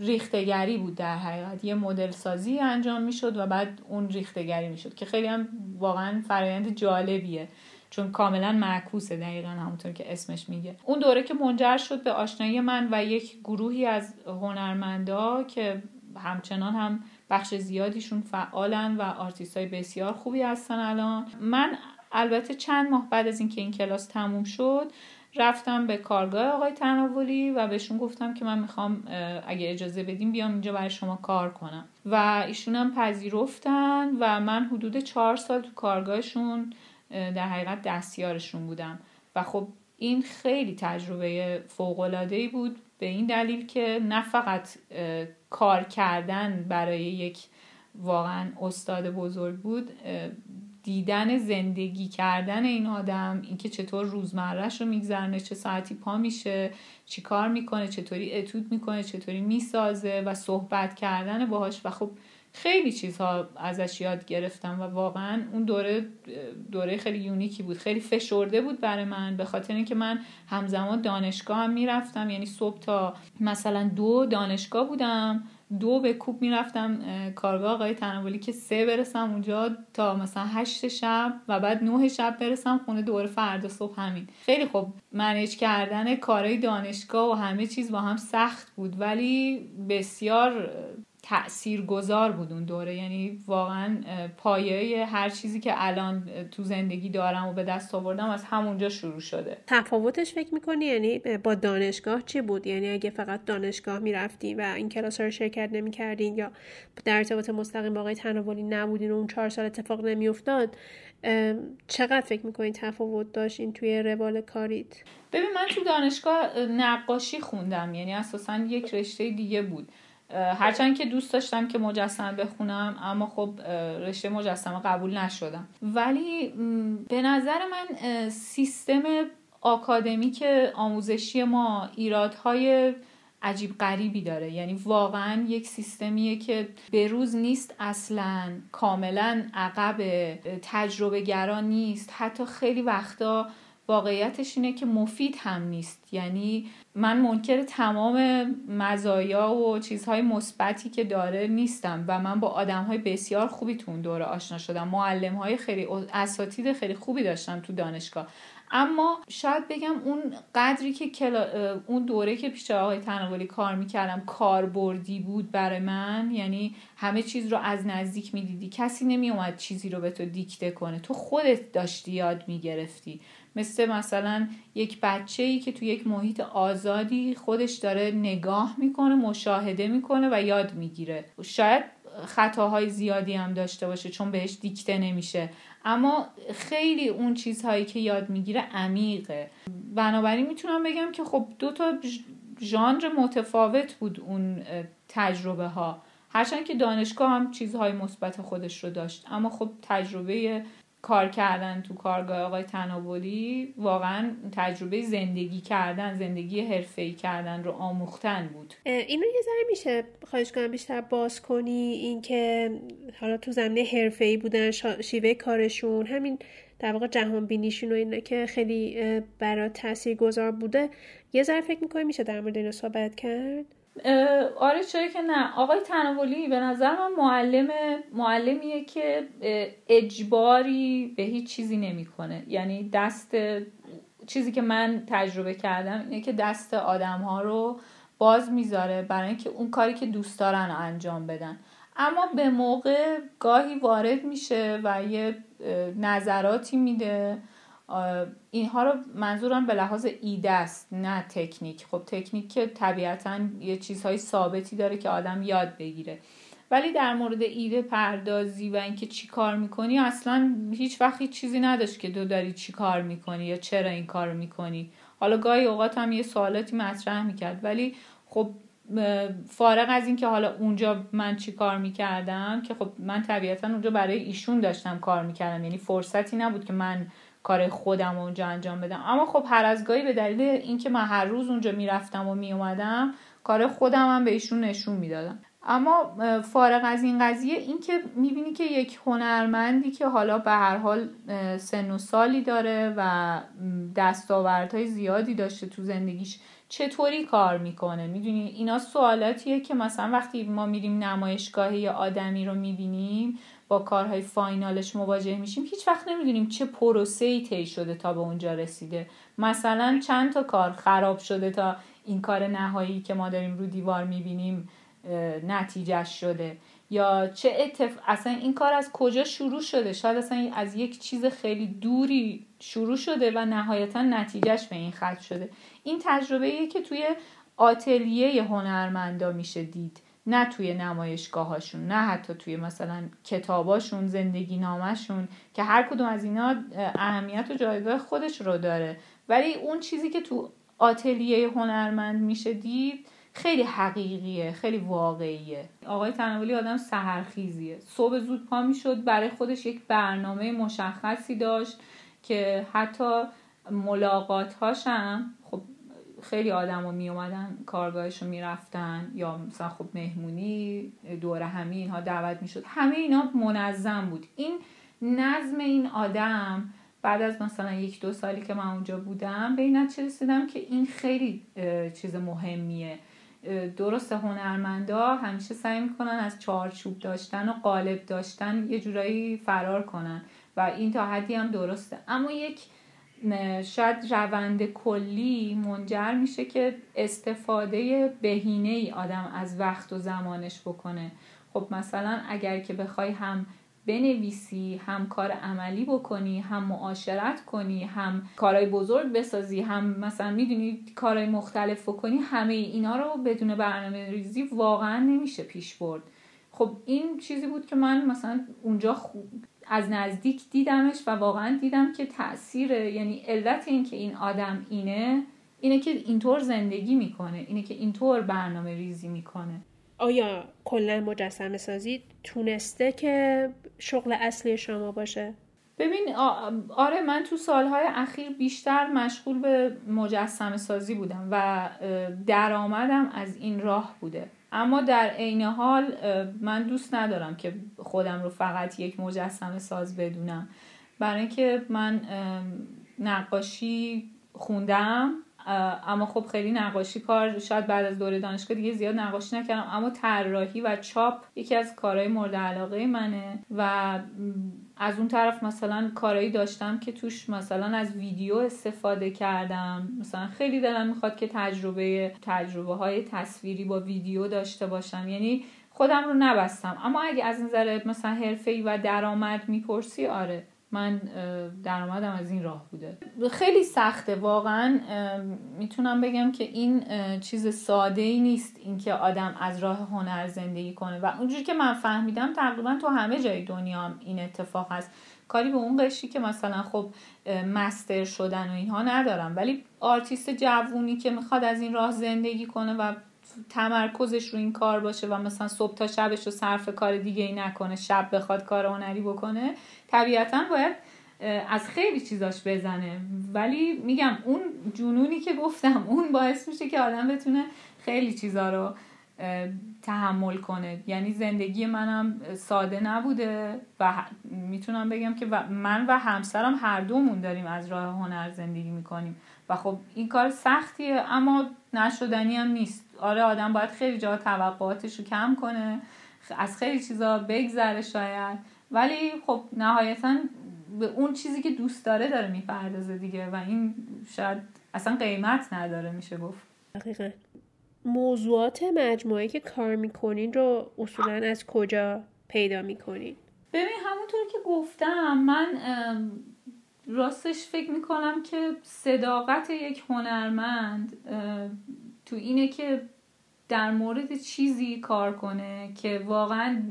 ریختگری بود در حقیقت. یه مدل سازی انجام می‌شد و بعد اون ریختگری می‌شد که خیلی هم واقعا فرایند جالبیه. چون کاملا معکوسه دقیقا همونطور که اسمش میگه. اون دوره که منجر شد به آشنایی من و یک گروهی از هنرمندا که همچنان هم بخش زیادیشون فعالن و آرتیست های بسیار خوبی هستن الان. من البته چند ماه بعد از اینکه این کلاس تموم شد رفتم به کارگاه آقای تناولی و بهشون گفتم که من می‌خوام اگه اجازه بدیم بیام اینجا برای شما کار کنم. و ایشون هم پذیرفتن و من حدود چهار سال تو کارگاهشون در حقیقت دستیارشون بودم. و خب این خیلی تجربه فوق‌العاده‌ای بود به این دلیل که نه فقط کار کردن برای یک واقعا استاد بزرگ بود دیدن زندگی کردن این آدم اینکه چطور روزمرهش رو میگذرنه چه ساعتی پا میشه چی کار می‌کنه چطوری اتود می‌کنه چطوری می‌سازه و صحبت کردن باهاش. و خب خیلی چیزها ازش یاد گرفتم و واقعا اون دوره دوره خیلی یونیکی بود. خیلی فشرده بود برای من به خاطر اینکه من همزمان دانشگاه هم می‌رفتم. یعنی صبح تا مثلا دو دانشگاه بودم. دو به کوب می‌رفتم کارگاه آقای تنولی که سه برسم اونجا تا مثلا هشت شب و بعد نه شب برسم خونه دوره فردا صبح همین. خیلی خب منیج کردن کارهای دانشگاه و همه چیز با هم سخت بود. ولی بسیار تأثیر گذار بود اون دوره. یعنی واقعا پایه هر چیزی که الان تو زندگی دارم و به دست آوردم از همونجا شروع شده. تفاوتش فکر می‌کنی؟ یعنی با دانشگاه چی بود؟ یعنی اگه فقط دانشگاه می‌رفتین و این کلاس رو شرکت نمی‌کردین یا در ارتباط مستقیم با آقای تناولی نبودین و اون چهار سال اتفاق نمیافتاد چقدر فکر می‌کنین تفاوت داشتین توی روال کاریت؟ ببین من تو دانشگاه نقاشی خوندم. یعنی اساسا یک رشته دیگه بود. هرچند که دوست داشتم که مجسمه بخونم اما خب رشته مجسمه قبول نشدم. ولی به نظر من سیستم آکادمیک آموزشی ما ایرادهای عجیب غریبی داره. یعنی واقعا یک سیستمیه که به روز نیست اصلا کاملا عقب تجربه گران نیست. حتی خیلی وقتا واقعیتش اینه که مفید هم نیست. یعنی من منکر تمام مزایا و چیزهای مثبتی که داره نیستم و من با آدم های بسیار خوبی تو اون دوره آشنا شدم. معلم های خیلی اساتید خیلی خوبی داشتم تو دانشگاه. اما شاید بگم اون قدری که کلا... اون دوره که پیش آقای تناولی کار می‌کردم کاربردی بود برای من. یعنی همه چیز رو از نزدیک می‌دیدی. کسی نمیومد چیزی رو به تو دیکته کنه. تو خودت داشتی یاد می‌گرفتی. مثل مثلا یک بچه ای که تو یک محیط آزادی خودش داره نگاه می‌کنه مشاهده می‌کنه و یاد می‌گیره. شاید خطاهای زیادی هم داشته باشه چون بهش دیکته نمیشه. اما خیلی اون چیزهایی که یاد می‌گیره عمیقه. بنابراین می‌تونم بگم که خب دو تا ژانر متفاوت بود اون تجربه ها هرچند که دانشگاه هم چیزهای مثبت خودش رو داشت. اما خب تجربه کار کردن تو کارگاه آقای تناولی واقعا تجربه زندگی کردن زندگی حرفه‌ای کردن رو آموختن بود. اینو یه ذره میشه خواهش کنم بیشتر باز کنی اینکه حالا تو زمینه حرفه‌ای بودن شیوه کارشون همین در واقع جهان بینیشون و اینه که خیلی برای تاثیر گذار بوده. یه ذره فکر می‌کنی میشه در مورد اینو صحبت کرد؟ آره چرا که نه. آقای تناولی به نظر من معلم معلمیه که اجباری به هیچ چیزی نمی‌کنه. یعنی دست چیزی که من تجربه کردم اینه که دست آدم ها رو باز می‌ذاره برای اینکه اون کاری که دوست دارن انجام بدن. اما به موقع گاهی وارد میشه و یه نظراتی میده. اینها رو منظورم به لحاظ ایده است نه تکنیک. خب تکنیک که طبیعتا یه چیزهای ثابتی داره که آدم یاد بگیره. ولی در مورد ایده پردازی و اینکه چی کار می‌کنی اصلا هیچ وقت چیزی نداشت که دو داری چی کار می‌کنی یا چرا این کار می‌کنی. حالا گاهی اوقات هم یه سوالاتی مطرح می‌کرد. ولی خب فارغ از اینکه حالا اونجا من چی کار می‌کردم که خب من طبیعتا اونجا برای ایشون داشتم کار می‌کردم. یعنی فرصتی نبود که من کار خودم اونجا انجام بدم. اما خب هر از گاهی به دلیل اینکه من هر روز اونجا می‌رفتم و میومدم کار خودم هم به ایشون نشون می‌دادم. اما فارغ از این قضیه اینکه می‌بینی که یک هنرمندی که حالا به هر حال سن و سالی داره و دستاوردهای زیادی داشته تو زندگیش چطوری کار می‌کنه؟ می‌دونی اینا سوالاتیه که مثلا وقتی ما میریم نمایشگاه یه آدمی رو می‌بینیم با کارهای فاینالش مواجه میشیم هیچ وقت نمی‌دونیم چه پروسه ای طی شده تا به اونجا رسیده. مثلا چند تا کار خراب شده تا این کار نهایی که ما داریم رو دیوار می‌بینیم نتیجه شده. یا چه اتف... اصلا این کار از کجا شروع شده؟ شاید اصلا از یک چیز خیلی دوری شروع شده و نهایتا نتیجهش به این خط شده. این تجربه که توی آتلیه هنرمندا میشه دید. نه توی نمایشگاهاشون نه حتی توی مثلا کتاباشون زندگی نامشون که هر کدوم از اینا اهمیت و جایگاه خودش رو داره. ولی اون چیزی که تو آتلیه هنرمند میشه دید خیلی حقیقیه خیلی واقعیه. آقای تناولی آدم سهرخیزیه صبح زود پا می‌شد برای خودش یک برنامه مشخصی داشت که حتی ملاقات هاشم خیلی آدم رو می اومدن کارگاهش رو می‌رفتن یا مثلا خب مهمونی دور همه اینها دعوت می‌شد. همه اینا منظم بود. این نظم این آدم بعد از مثلا یک دو سالی که من اونجا بودم به این نتیجه رسیدم که این خیلی چیز مهمیه. درست هنرمندا همیشه سعی می‌کنن از چارچوب داشتن و قالب داشتن یه جورایی فرار کنن و این تا حدی هم درسته. اما یک شاید روند کلی منجر میشه که استفاده بهینه ای آدم از وقت و زمانش بکنه. خب مثلا اگر که بخوای هم بنویسی هم کار عملی بکنی هم معاشرت کنی هم کارهای بزرگ بسازی هم مثلا می‌دونی کارهای مختلف بکنی همه اینا رو بدون برنامه ریزی واقعا نمیشه پیش برد. خب این چیزی بود که من مثلا اونجا از نزدیک دیدمش و واقعا دیدم که تاثیر یعنی علت این که این آدم اینه اینه که اینطور زندگی می‌کنه اینه که اینطور برنامه ریزی می‌کنه آیا کلا مجسمه سازی تونسته که شغل اصلی شما باشه؟ ببین آره من تو سالهای اخیر بیشتر مشغول به مجسمه سازی بودم و درآمدم از این راه بوده اما در عین حال من دوست ندارم که خودم رو فقط یک مجسمه ساز بدونم. برای اینکه من نقاشی خوندم. اما خب خیلی نقاشی کار شاید بعد از دوره دانشگاه دیگه زیاد نقاشی نکردم. اما طراحی و چاپ یکی از کارهای مورد علاقه منه و از اون طرف مثلا کارهایی داشتم که توش مثلا از ویدیو استفاده کردم. مثلا خیلی دلم می‌خواد که تجربه تجربه های تصویری با ویدیو داشته باشم. یعنی خودم رو نبستم. اما اگه از نظر مثلا حرفه‌ای و درآمد می‌پرسی آره. من درآمدم از این راه بوده. خیلی سخته واقعا می‌تونم بگم که این چیز ساده ای نیست اینکه آدم از راه هنر زندگی کنه. و اونجوری که من فهمیدم تقریبا تو همه جای دنیا هم این اتفاق هست. کاری به اون قشری که مثلا خب master شدن و اینها ندارم. ولی آرتیست جوونی که می‌خواد از این راه زندگی کنه و تمرکزش رو این کار باشه و مثلا صبح تا شبش رو صرف کار دیگه ای نکنه شب بخواد کار هنری بکنه طبیعتا باید از خیلی چیزاش بزنه. ولی میگم اون جنونی که گفتم اون باعث میشه که آدم بتونه خیلی چیزا رو تحمل کنه. یعنی زندگی منم ساده نبوده و می‌تونم بگم که من و همسرم هر دومون داریم از راه هنر زندگی می‌کنیم. و خب این کار سختیه اما نشدنی هم نیست. آره آدم باید خیلی جا توقعاتش رو کم کنه از خیلی چیزا بگذره شاید. ولی خب نهایتا به اون چیزی که دوست داره داره می‌پردازه دیگه و این شاید اصلا قیمت نداره میشه گفت. دقیقا. موضوعات مجموعه که کار می‌کنین رو اصولا از کجا پیدا می‌کنین؟ ببین همونطور که گفتم من راستش فکر می‌کنم که صداقت یک هنرمند تو اینه که در مورد چیزی کار کنه که واقعا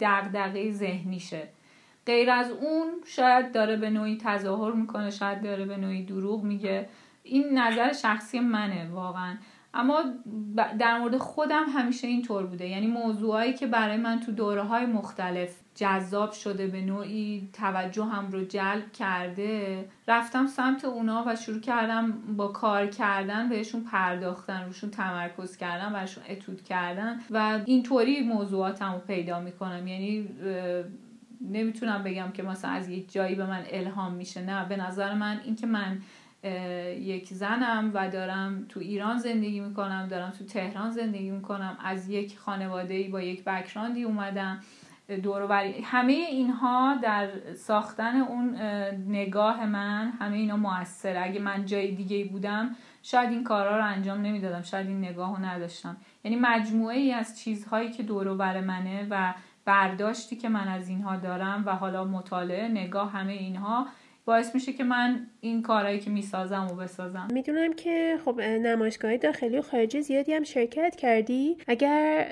دغدغه ذهنیشه. غیر از اون شاید داره به نوعی تظاهر می‌کنه شاید داره به نوعی دروغ میگه. این نظر شخصی منه واقعا. اما در مورد خودم همیشه اینطور بوده. یعنی موضوعایی که برای من تو دوره های مختلف جذاب شده به نوعی توجه هم رو جلب کرده رفتم سمت اونا و شروع کردم با کار کردن بهشون پرداختن روشون تمرکز کردن برشون اتود کردن و اینطوری موضوعاتم رو پیدا می‌کنم. یعنی نمی‌تونم بگم که مثلا از یک جایی به من الهام میشه. نه به نظر من اینکه من یک زنم و دارم تو ایران زندگی می‌کنم دارم تو تهران زندگی می‌کنم. از یک خانواده با یک بکراندی اومدم. دوروبری همه اینها در ساختن اون نگاه من همه اینا موثره. اگه من جای دیگه بودم شاید این کارها رو انجام نمی‌دادم. شاید این نگاه رو نداشتم. یعنی مجموعه ای از چیزهایی که دوروبر منه و برداشتی که من از اینها دارم و حالا مطالعه نگاه همه اینها باعث میشه که من این کارهایی که می‌سازم و بسازم. می‌دونم که خب نمایشگاه داخلی و خارجی زیادی هم شرکت کردی. اگر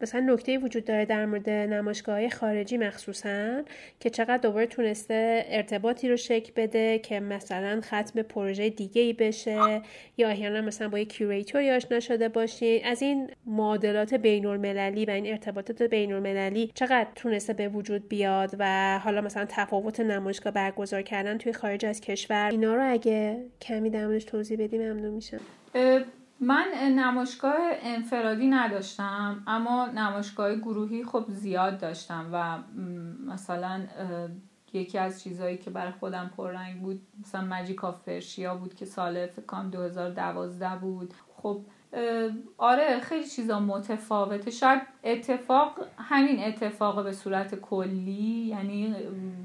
مثلا نکته وجود داره در مورد نمایشگاه خارجی مخصوصا که چقدر دوباره تونسته ارتباطی رو شکل بده که مثلا ختم پروژه دیگه ای بشه یا احیانا مثلا با یک curator ی آشنا شده باشین از این معادلات بین المللی و این ارتباطات بین المللی چقدر تونسته به وجود بیاد و حالا مثلا تفاوت نمایشگاه برگزار کردن توی خارج از کشور. اینا رو اگه کمی در توضیح بدی ممنون میشم. من نمایشگاه انفرادی نداشتم اما نمایشگاه گروهی خب زیاد داشتم و مثلا یکی از چیزهایی که برای خودم پررنگ بود مثلا Magic of Persia بود که سال فکر کنم 2012 بود. خب آره خیلی چیزا متفاوته. شاید اتفاق همین اتفاق به صورت کلی یعنی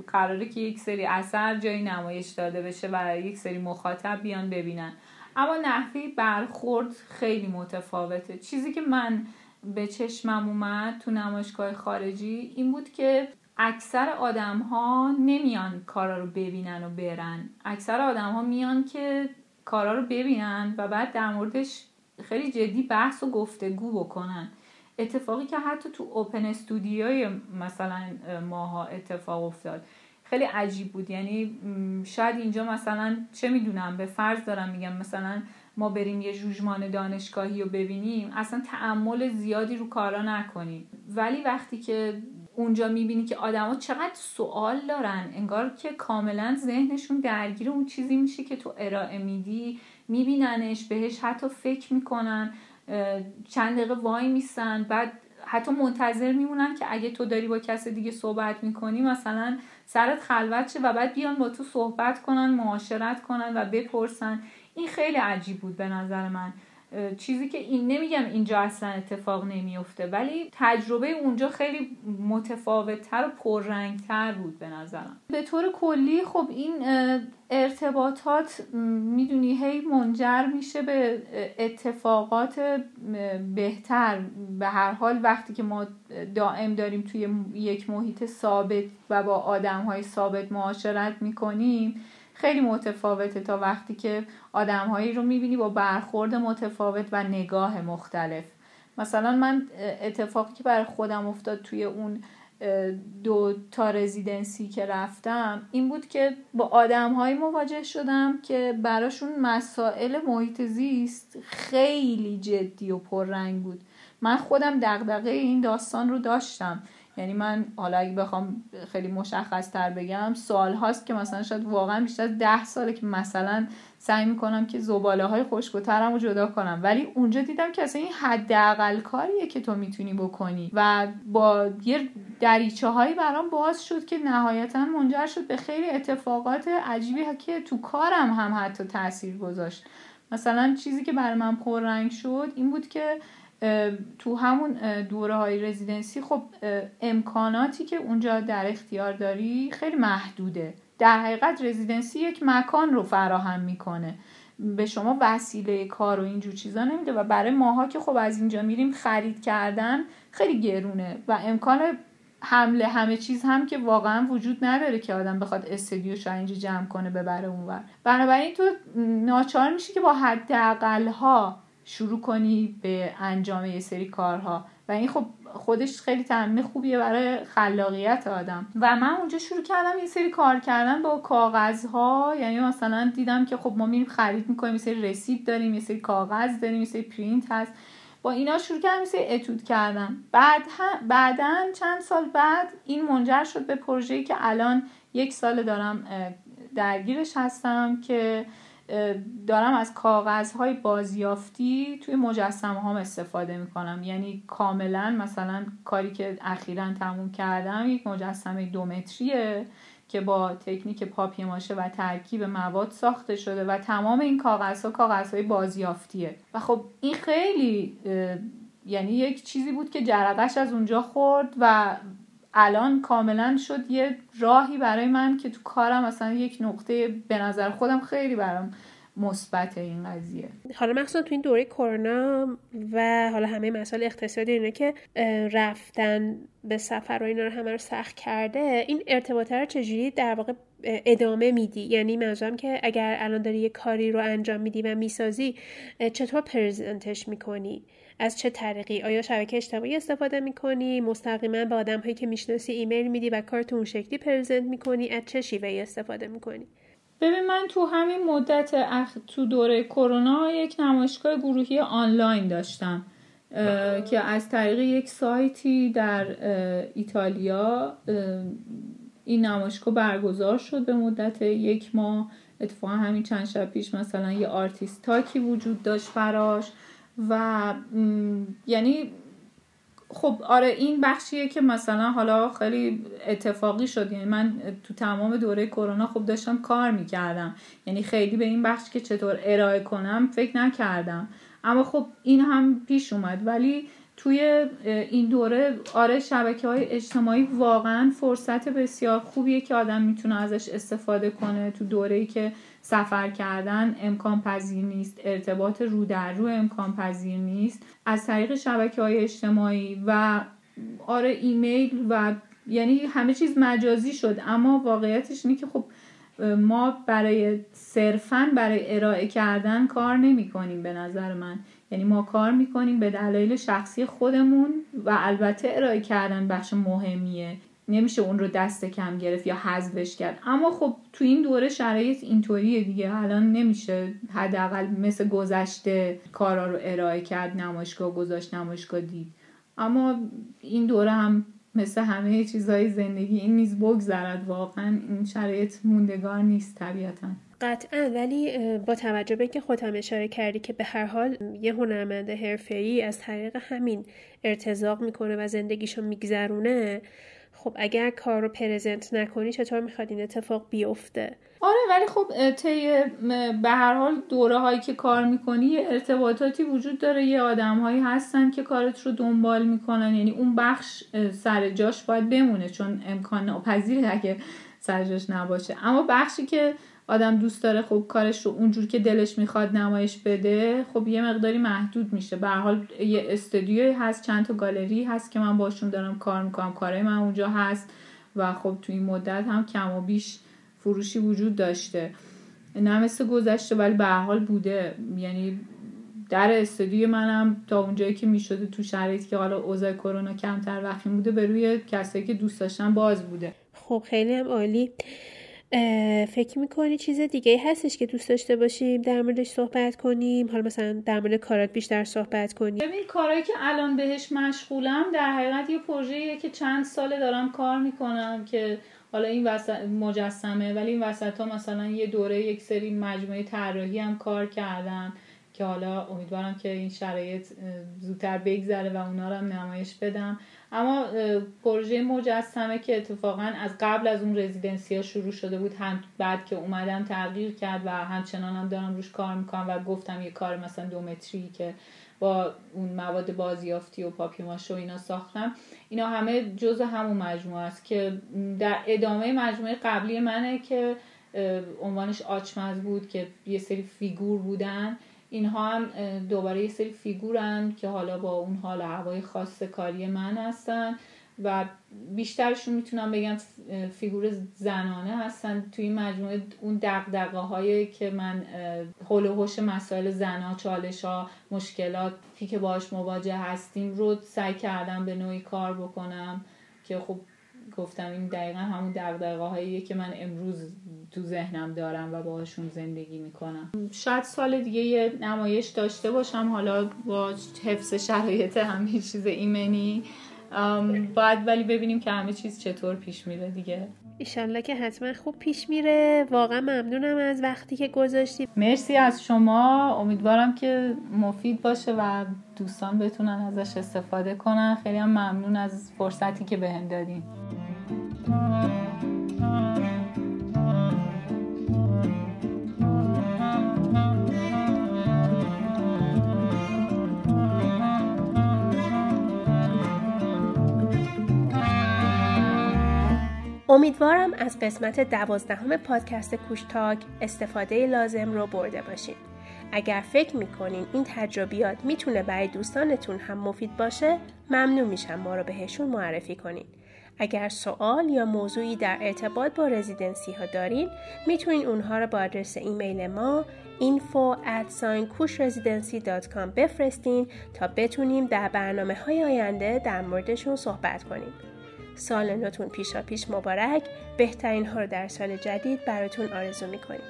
قراره که یک سری اثر جایی نمایش داده بشه و یک سری مخاطب بیان ببینن. اما نحوی برخورد خیلی متفاوته. چیزی که من به چشمم اومد تو نمایشگاه خارجی این بود که اکثر آدم ها نمیان کارا رو ببینن و برن. اکثر آدم ها میان که کارا رو ببینن و بعد در موردش خیلی جدی بحث و گفتگو بکنن. اتفاقی که حتی تو اوپن استودیوی مثلا ماها اتفاق افتاد. خیلی عجیب بود. یعنی شاید اینجا مثلا چه می‌دونم به فرض دارم میگم مثلا ما بریم یه جوجمان دانشگاهی رو ببینیم اصلا تعمل زیادی رو کارا نکنیم. ولی وقتی که اونجا می‌بینی که آدما چقدر سوال دارن انگار که کاملا ذهنشون درگیر اون چیزی میشه که تو ارائه میدی. میبیننش بهش حتی فکر می‌کنن چند دقیقه وای میسن. بعد حتی منتظر میمونن که اگه تو داری با کس دیگه صحبت می‌کنی مثلا سرت خلوت شه و بعد بیان با تو صحبت کنن معاشرت کنن و بپرسن. این خیلی عجیب بود به نظر من. چیزی که این نمیگم اینجا اصلا اتفاق نمیفته ولی تجربه اونجا خیلی متفاوتتر و پررنگتر بود به نظرم. به طور کلی خب این ارتباطات می‌دونی هی منجر میشه به اتفاقات بهتر. به هر حال وقتی که ما دائم داریم توی یک محیط ثابت و با آدم های ثابت معاشرت می‌کنیم خیلی متفاوته تا وقتی که آدمهایی رو می‌بینی با برخورد متفاوت و نگاه مختلف. مثلا من اتفاقی که برای خودم افتاد توی اون دو تا رزیدنسی که رفتم این بود که با آدمهایی مواجه شدم که براشون مسائل محیط زیست خیلی جدی و پررنگ بود. من خودم دغدغه این داستان رو داشتم. یعنی من حالا اگه بخوام خیلی مشخص تر بگم سوال هاست که مثلا شاید واقعا بیشتر از ده ساله که مثلا سعی می‌کنم که زباله های خشکوترم رو جدا کنم. ولی اونجا دیدم که اصلا این حداقل کاریه که تو می‌تونی بکنی. و با یه دریچه هایی برام باز شد که نهایتا منجر شد به خیلی اتفاقات عجیبی که تو کارم هم حتی تاثیر گذاشت. مثلا چیزی که برای من پررنگ شد این بود که تو همون دوره های رزیدنسی خب امکاناتی که اونجا در اختیار داری خیلی محدوده. در حقیقت رزیدنسی یک مکان رو فراهم می‌کنه. به شما وسیله کار و اینجور چیزا نمیده و برای ماها که خب از اینجا میریم خرید کردن خیلی گرونه و امکان حمله همه چیز هم که واقعا وجود نداره که آدم بخواد استدیوش اینجا جمع کنه ببره اونور. بنابراین تو ناچار میشی که با حداقل ها شروع کنی به انجام یه سری کارها. و این خب خودش خیلی تمرین خوبیه برای خلاقیت آدم. و من اونجا شروع کردم یه سری کار کردن با کاغذها. یعنی مثلا دیدم که خب ما میریم خرید می‌کنیم یه سری رسید داریم یه سری کاغذ داریم یه سری پرینت هست. با اینا شروع کردم یه سری اتود کردن بعد بعدا چند سال بعد این منجر شد به پروژه‌ای که الان یک سال دارم درگیرش هستم که دارم از کاغذهای بازیافتی توی مجسمه هم استفاده می‌کنم. یعنی کاملا مثلا کاری که اخیرا تموم کردم یک مجسمه دومتریه که با تکنیک پاپی ماشه و ترکیب مواد ساخته شده و تمام این کاغذها کاغذهای بازیافتیه. و خب این خیلی یعنی یک چیزی بود که جرقش از اونجا خورد و الان کاملا شد یه راهی برای من که تو کارم مثلا یک نقطه به نظر خودم خیلی برام مثبت این قضیه. حالا مخصوصا تو این دوره کرونا و حالا همه مسائل اقتصادی اینه که رفتن به سفر و اینا رو همه رو سخت کرده این ارتباط رو چجوری در واقع ادامه میدی؟ یعنی منظورم که اگر الان داری یه کاری رو انجام میدی و می‌سازی چطور پرزنتش می‌کنی؟ از چه طریقی؟ آیا شبکه اجتماعی استفاده می‌کنی؟ مستقیما به آدم هایی که می‌شناسی ایمیل میدی و کارتون اون شکلی پرزنت می‌کنی؟ از چه شیوهی استفاده می‌کنی؟ ببین من تو همین مدت اخ... تو دوره کرونا یک نمایشگاه گروهی آنلاین داشتم که از طریق یک سایتی در ایتالیا این نمایشگاه برگزار شد به مدت یک ماه. اتفاقا همین چند شب پیش مثلا یه artist talk ی وجود داشت براش. و یعنی خب آره این بخشیه که مثلا حالا خیلی اتفاقی شد. یعنی من تو تمام دوره کرونا خب داشتم کار می‌کردم. یعنی خیلی به این بخش که چطور ارائه کنم فکر نکردم. اما خب این هم پیش اومد. ولی توی این دوره آره شبکه های اجتماعی واقعا فرصت بسیار خوبیه که آدم می‌تونه ازش استفاده کنه تو دوره که سفر کردن امکان پذیر نیست ارتباط رو در رو امکان پذیر نیست. از طریق شبکه های اجتماعی و آره ایمیل و یعنی همه چیز مجازی شد اما واقعیتش اینه که خب ما برای صرفا برای ارائه کردن کار نمی کنیم به نظر من. یعنی ما کار می‌کنیم به دلایل شخصی خودمون و البته ارائه کردن بخش مهمیه. نمیشه اون رو دست کم گرفت یا حذفش کرد. اما خب تو این دوره شرایط اینطوریه دیگه. الان نمیشه حداقل مثل گذشته کارا رو ارائه کرد نمایشگاه گذاشت نمایشگاه دید. اما این دوره هم مثل همه چیزهای زندگی این نیز بگذرد. واقعا این شرایط موندگار نیست طبیعتا. قطعا. ولی با توجه به که خودم اشاره کردی که به هر حال یه هنرمند حرفه‌ای از طریق همین ارتزاق می‌کنه و زندگیشو میگذرونه خب اگر کار رو پرزنت نکنی چطور می‌خواد این اتفاق بیفته؟ آره ولی خب طی به هر حال دوره هایی که کار می‌کنی ارتباطاتی وجود داره. یه آدم هایی هستن که کارت رو دنبال می‌کنن. یعنی اون بخش سر جاش باید بمونه چون امکان ناپذیره اگه سر جاش نباشه. اما بخشی که آدم دوست داره خب کارش رو اونجور که دلش می‌خواد نمایش بده خب یه مقداری محدود میشه. به حال یه استودیوی هست چند تا گالری هست که من باشون دارم کار می‌کنم. کارهای من اونجا هست و خب تو این مدت هم کم و بیش فروشی وجود داشته. نه مثل گذشته ولی به حال بوده. یعنی در استودیو منم تا اونجایی که می‌شده تو شرایطی که حالا اوضاع کرونا کمتر وقتی بوده به روی کسایی که دوست داشتن باز بوده. خب خیلی هم عالی. فکر می‌کنی چیز دیگه هستش که دوست داشته باشیم در موردش صحبت کنیم؟ حالا مثلا در مورد کارات بیشتر صحبت کنیم. ببین کارهایی که الان بهش مشغولم در حقیقت یه پروژه‌ایه که چند ساله دارم کار می‌کنم که حالا این وسط مجسمه ولی این وسط ها مثلا یه دوره یک سری مجموعه طراحی هم کار کردم که حالا امیدوارم که این شرایط زودتر بگذره و اونا رو هم نمایش بدم. اما پروژه مجسمه که اتفاقا از قبل از اون رزیدنسی ها شروع شده بود هم بعد که اومدم تغییر کرد و همچنان هم دارم روش کار می‌کنم و گفتم یه کار مثلا دو متری که با اون مواد بازیافتی و پاپیه ماشه و اینا ساختم. اینا همه جز همون مجموعه است که در ادامه مجموعه قبلی منه که عنوانش آچمز بود که یه سری فیگور بودن. اینها هم دوباره یه سری فیگورن که حالا با اون حال هوای خاص کاری من هستن و بیشترشون می‌تونم بگم فیگور زنانه هستن. توی مجموعه اون دغدغه هایی که من حول و حوش مسائل زنا چالش ها مشکلاتی که باش مواجه هستیم رو سعی کردم به نوعی کار بکنم که خب گفتم این دقیقا همون دقدقه هاییه که من امروز تو ذهنم دارم و باهاشون زندگی می‌کنم. شاید سال دیگه یه نمایش داشته باشم حالا با حفظ شرایط همه چیز ایمنی. باید ولی ببینیم که همه چیز چطور پیش میره دیگه. ایشالله که حتما خوب پیش میره. واقعا ممنونم از وقتی که گذاشتی مرسی از شما. امیدوارم که مفید باشه و دوستان بتونن ازش استفاده کنن. خیلی هم ممنون از فرصتی که بهم دادین. امیدوارم از قسمت دوازدهم پادکست کوشتاک استفاده لازم رو برده باشین. اگر فکر می‌کنین این تجربیات می‌تونه برای دوستانتون هم مفید باشه ممنون میشم ما رو بهشون معرفی کنین. اگر سوال یا موضوعی در ارتباط با رزیدنسی ها دارین می‌تونین اونها رو با آدرس ایمیل ما info بفرستین تا بتونیم در برنامه های آینده در موردشون صحبت کنیم. سال نوتون پیشا پیش مبارک بهترین ها رو در سال جدید براتون آرزو می‌کنیم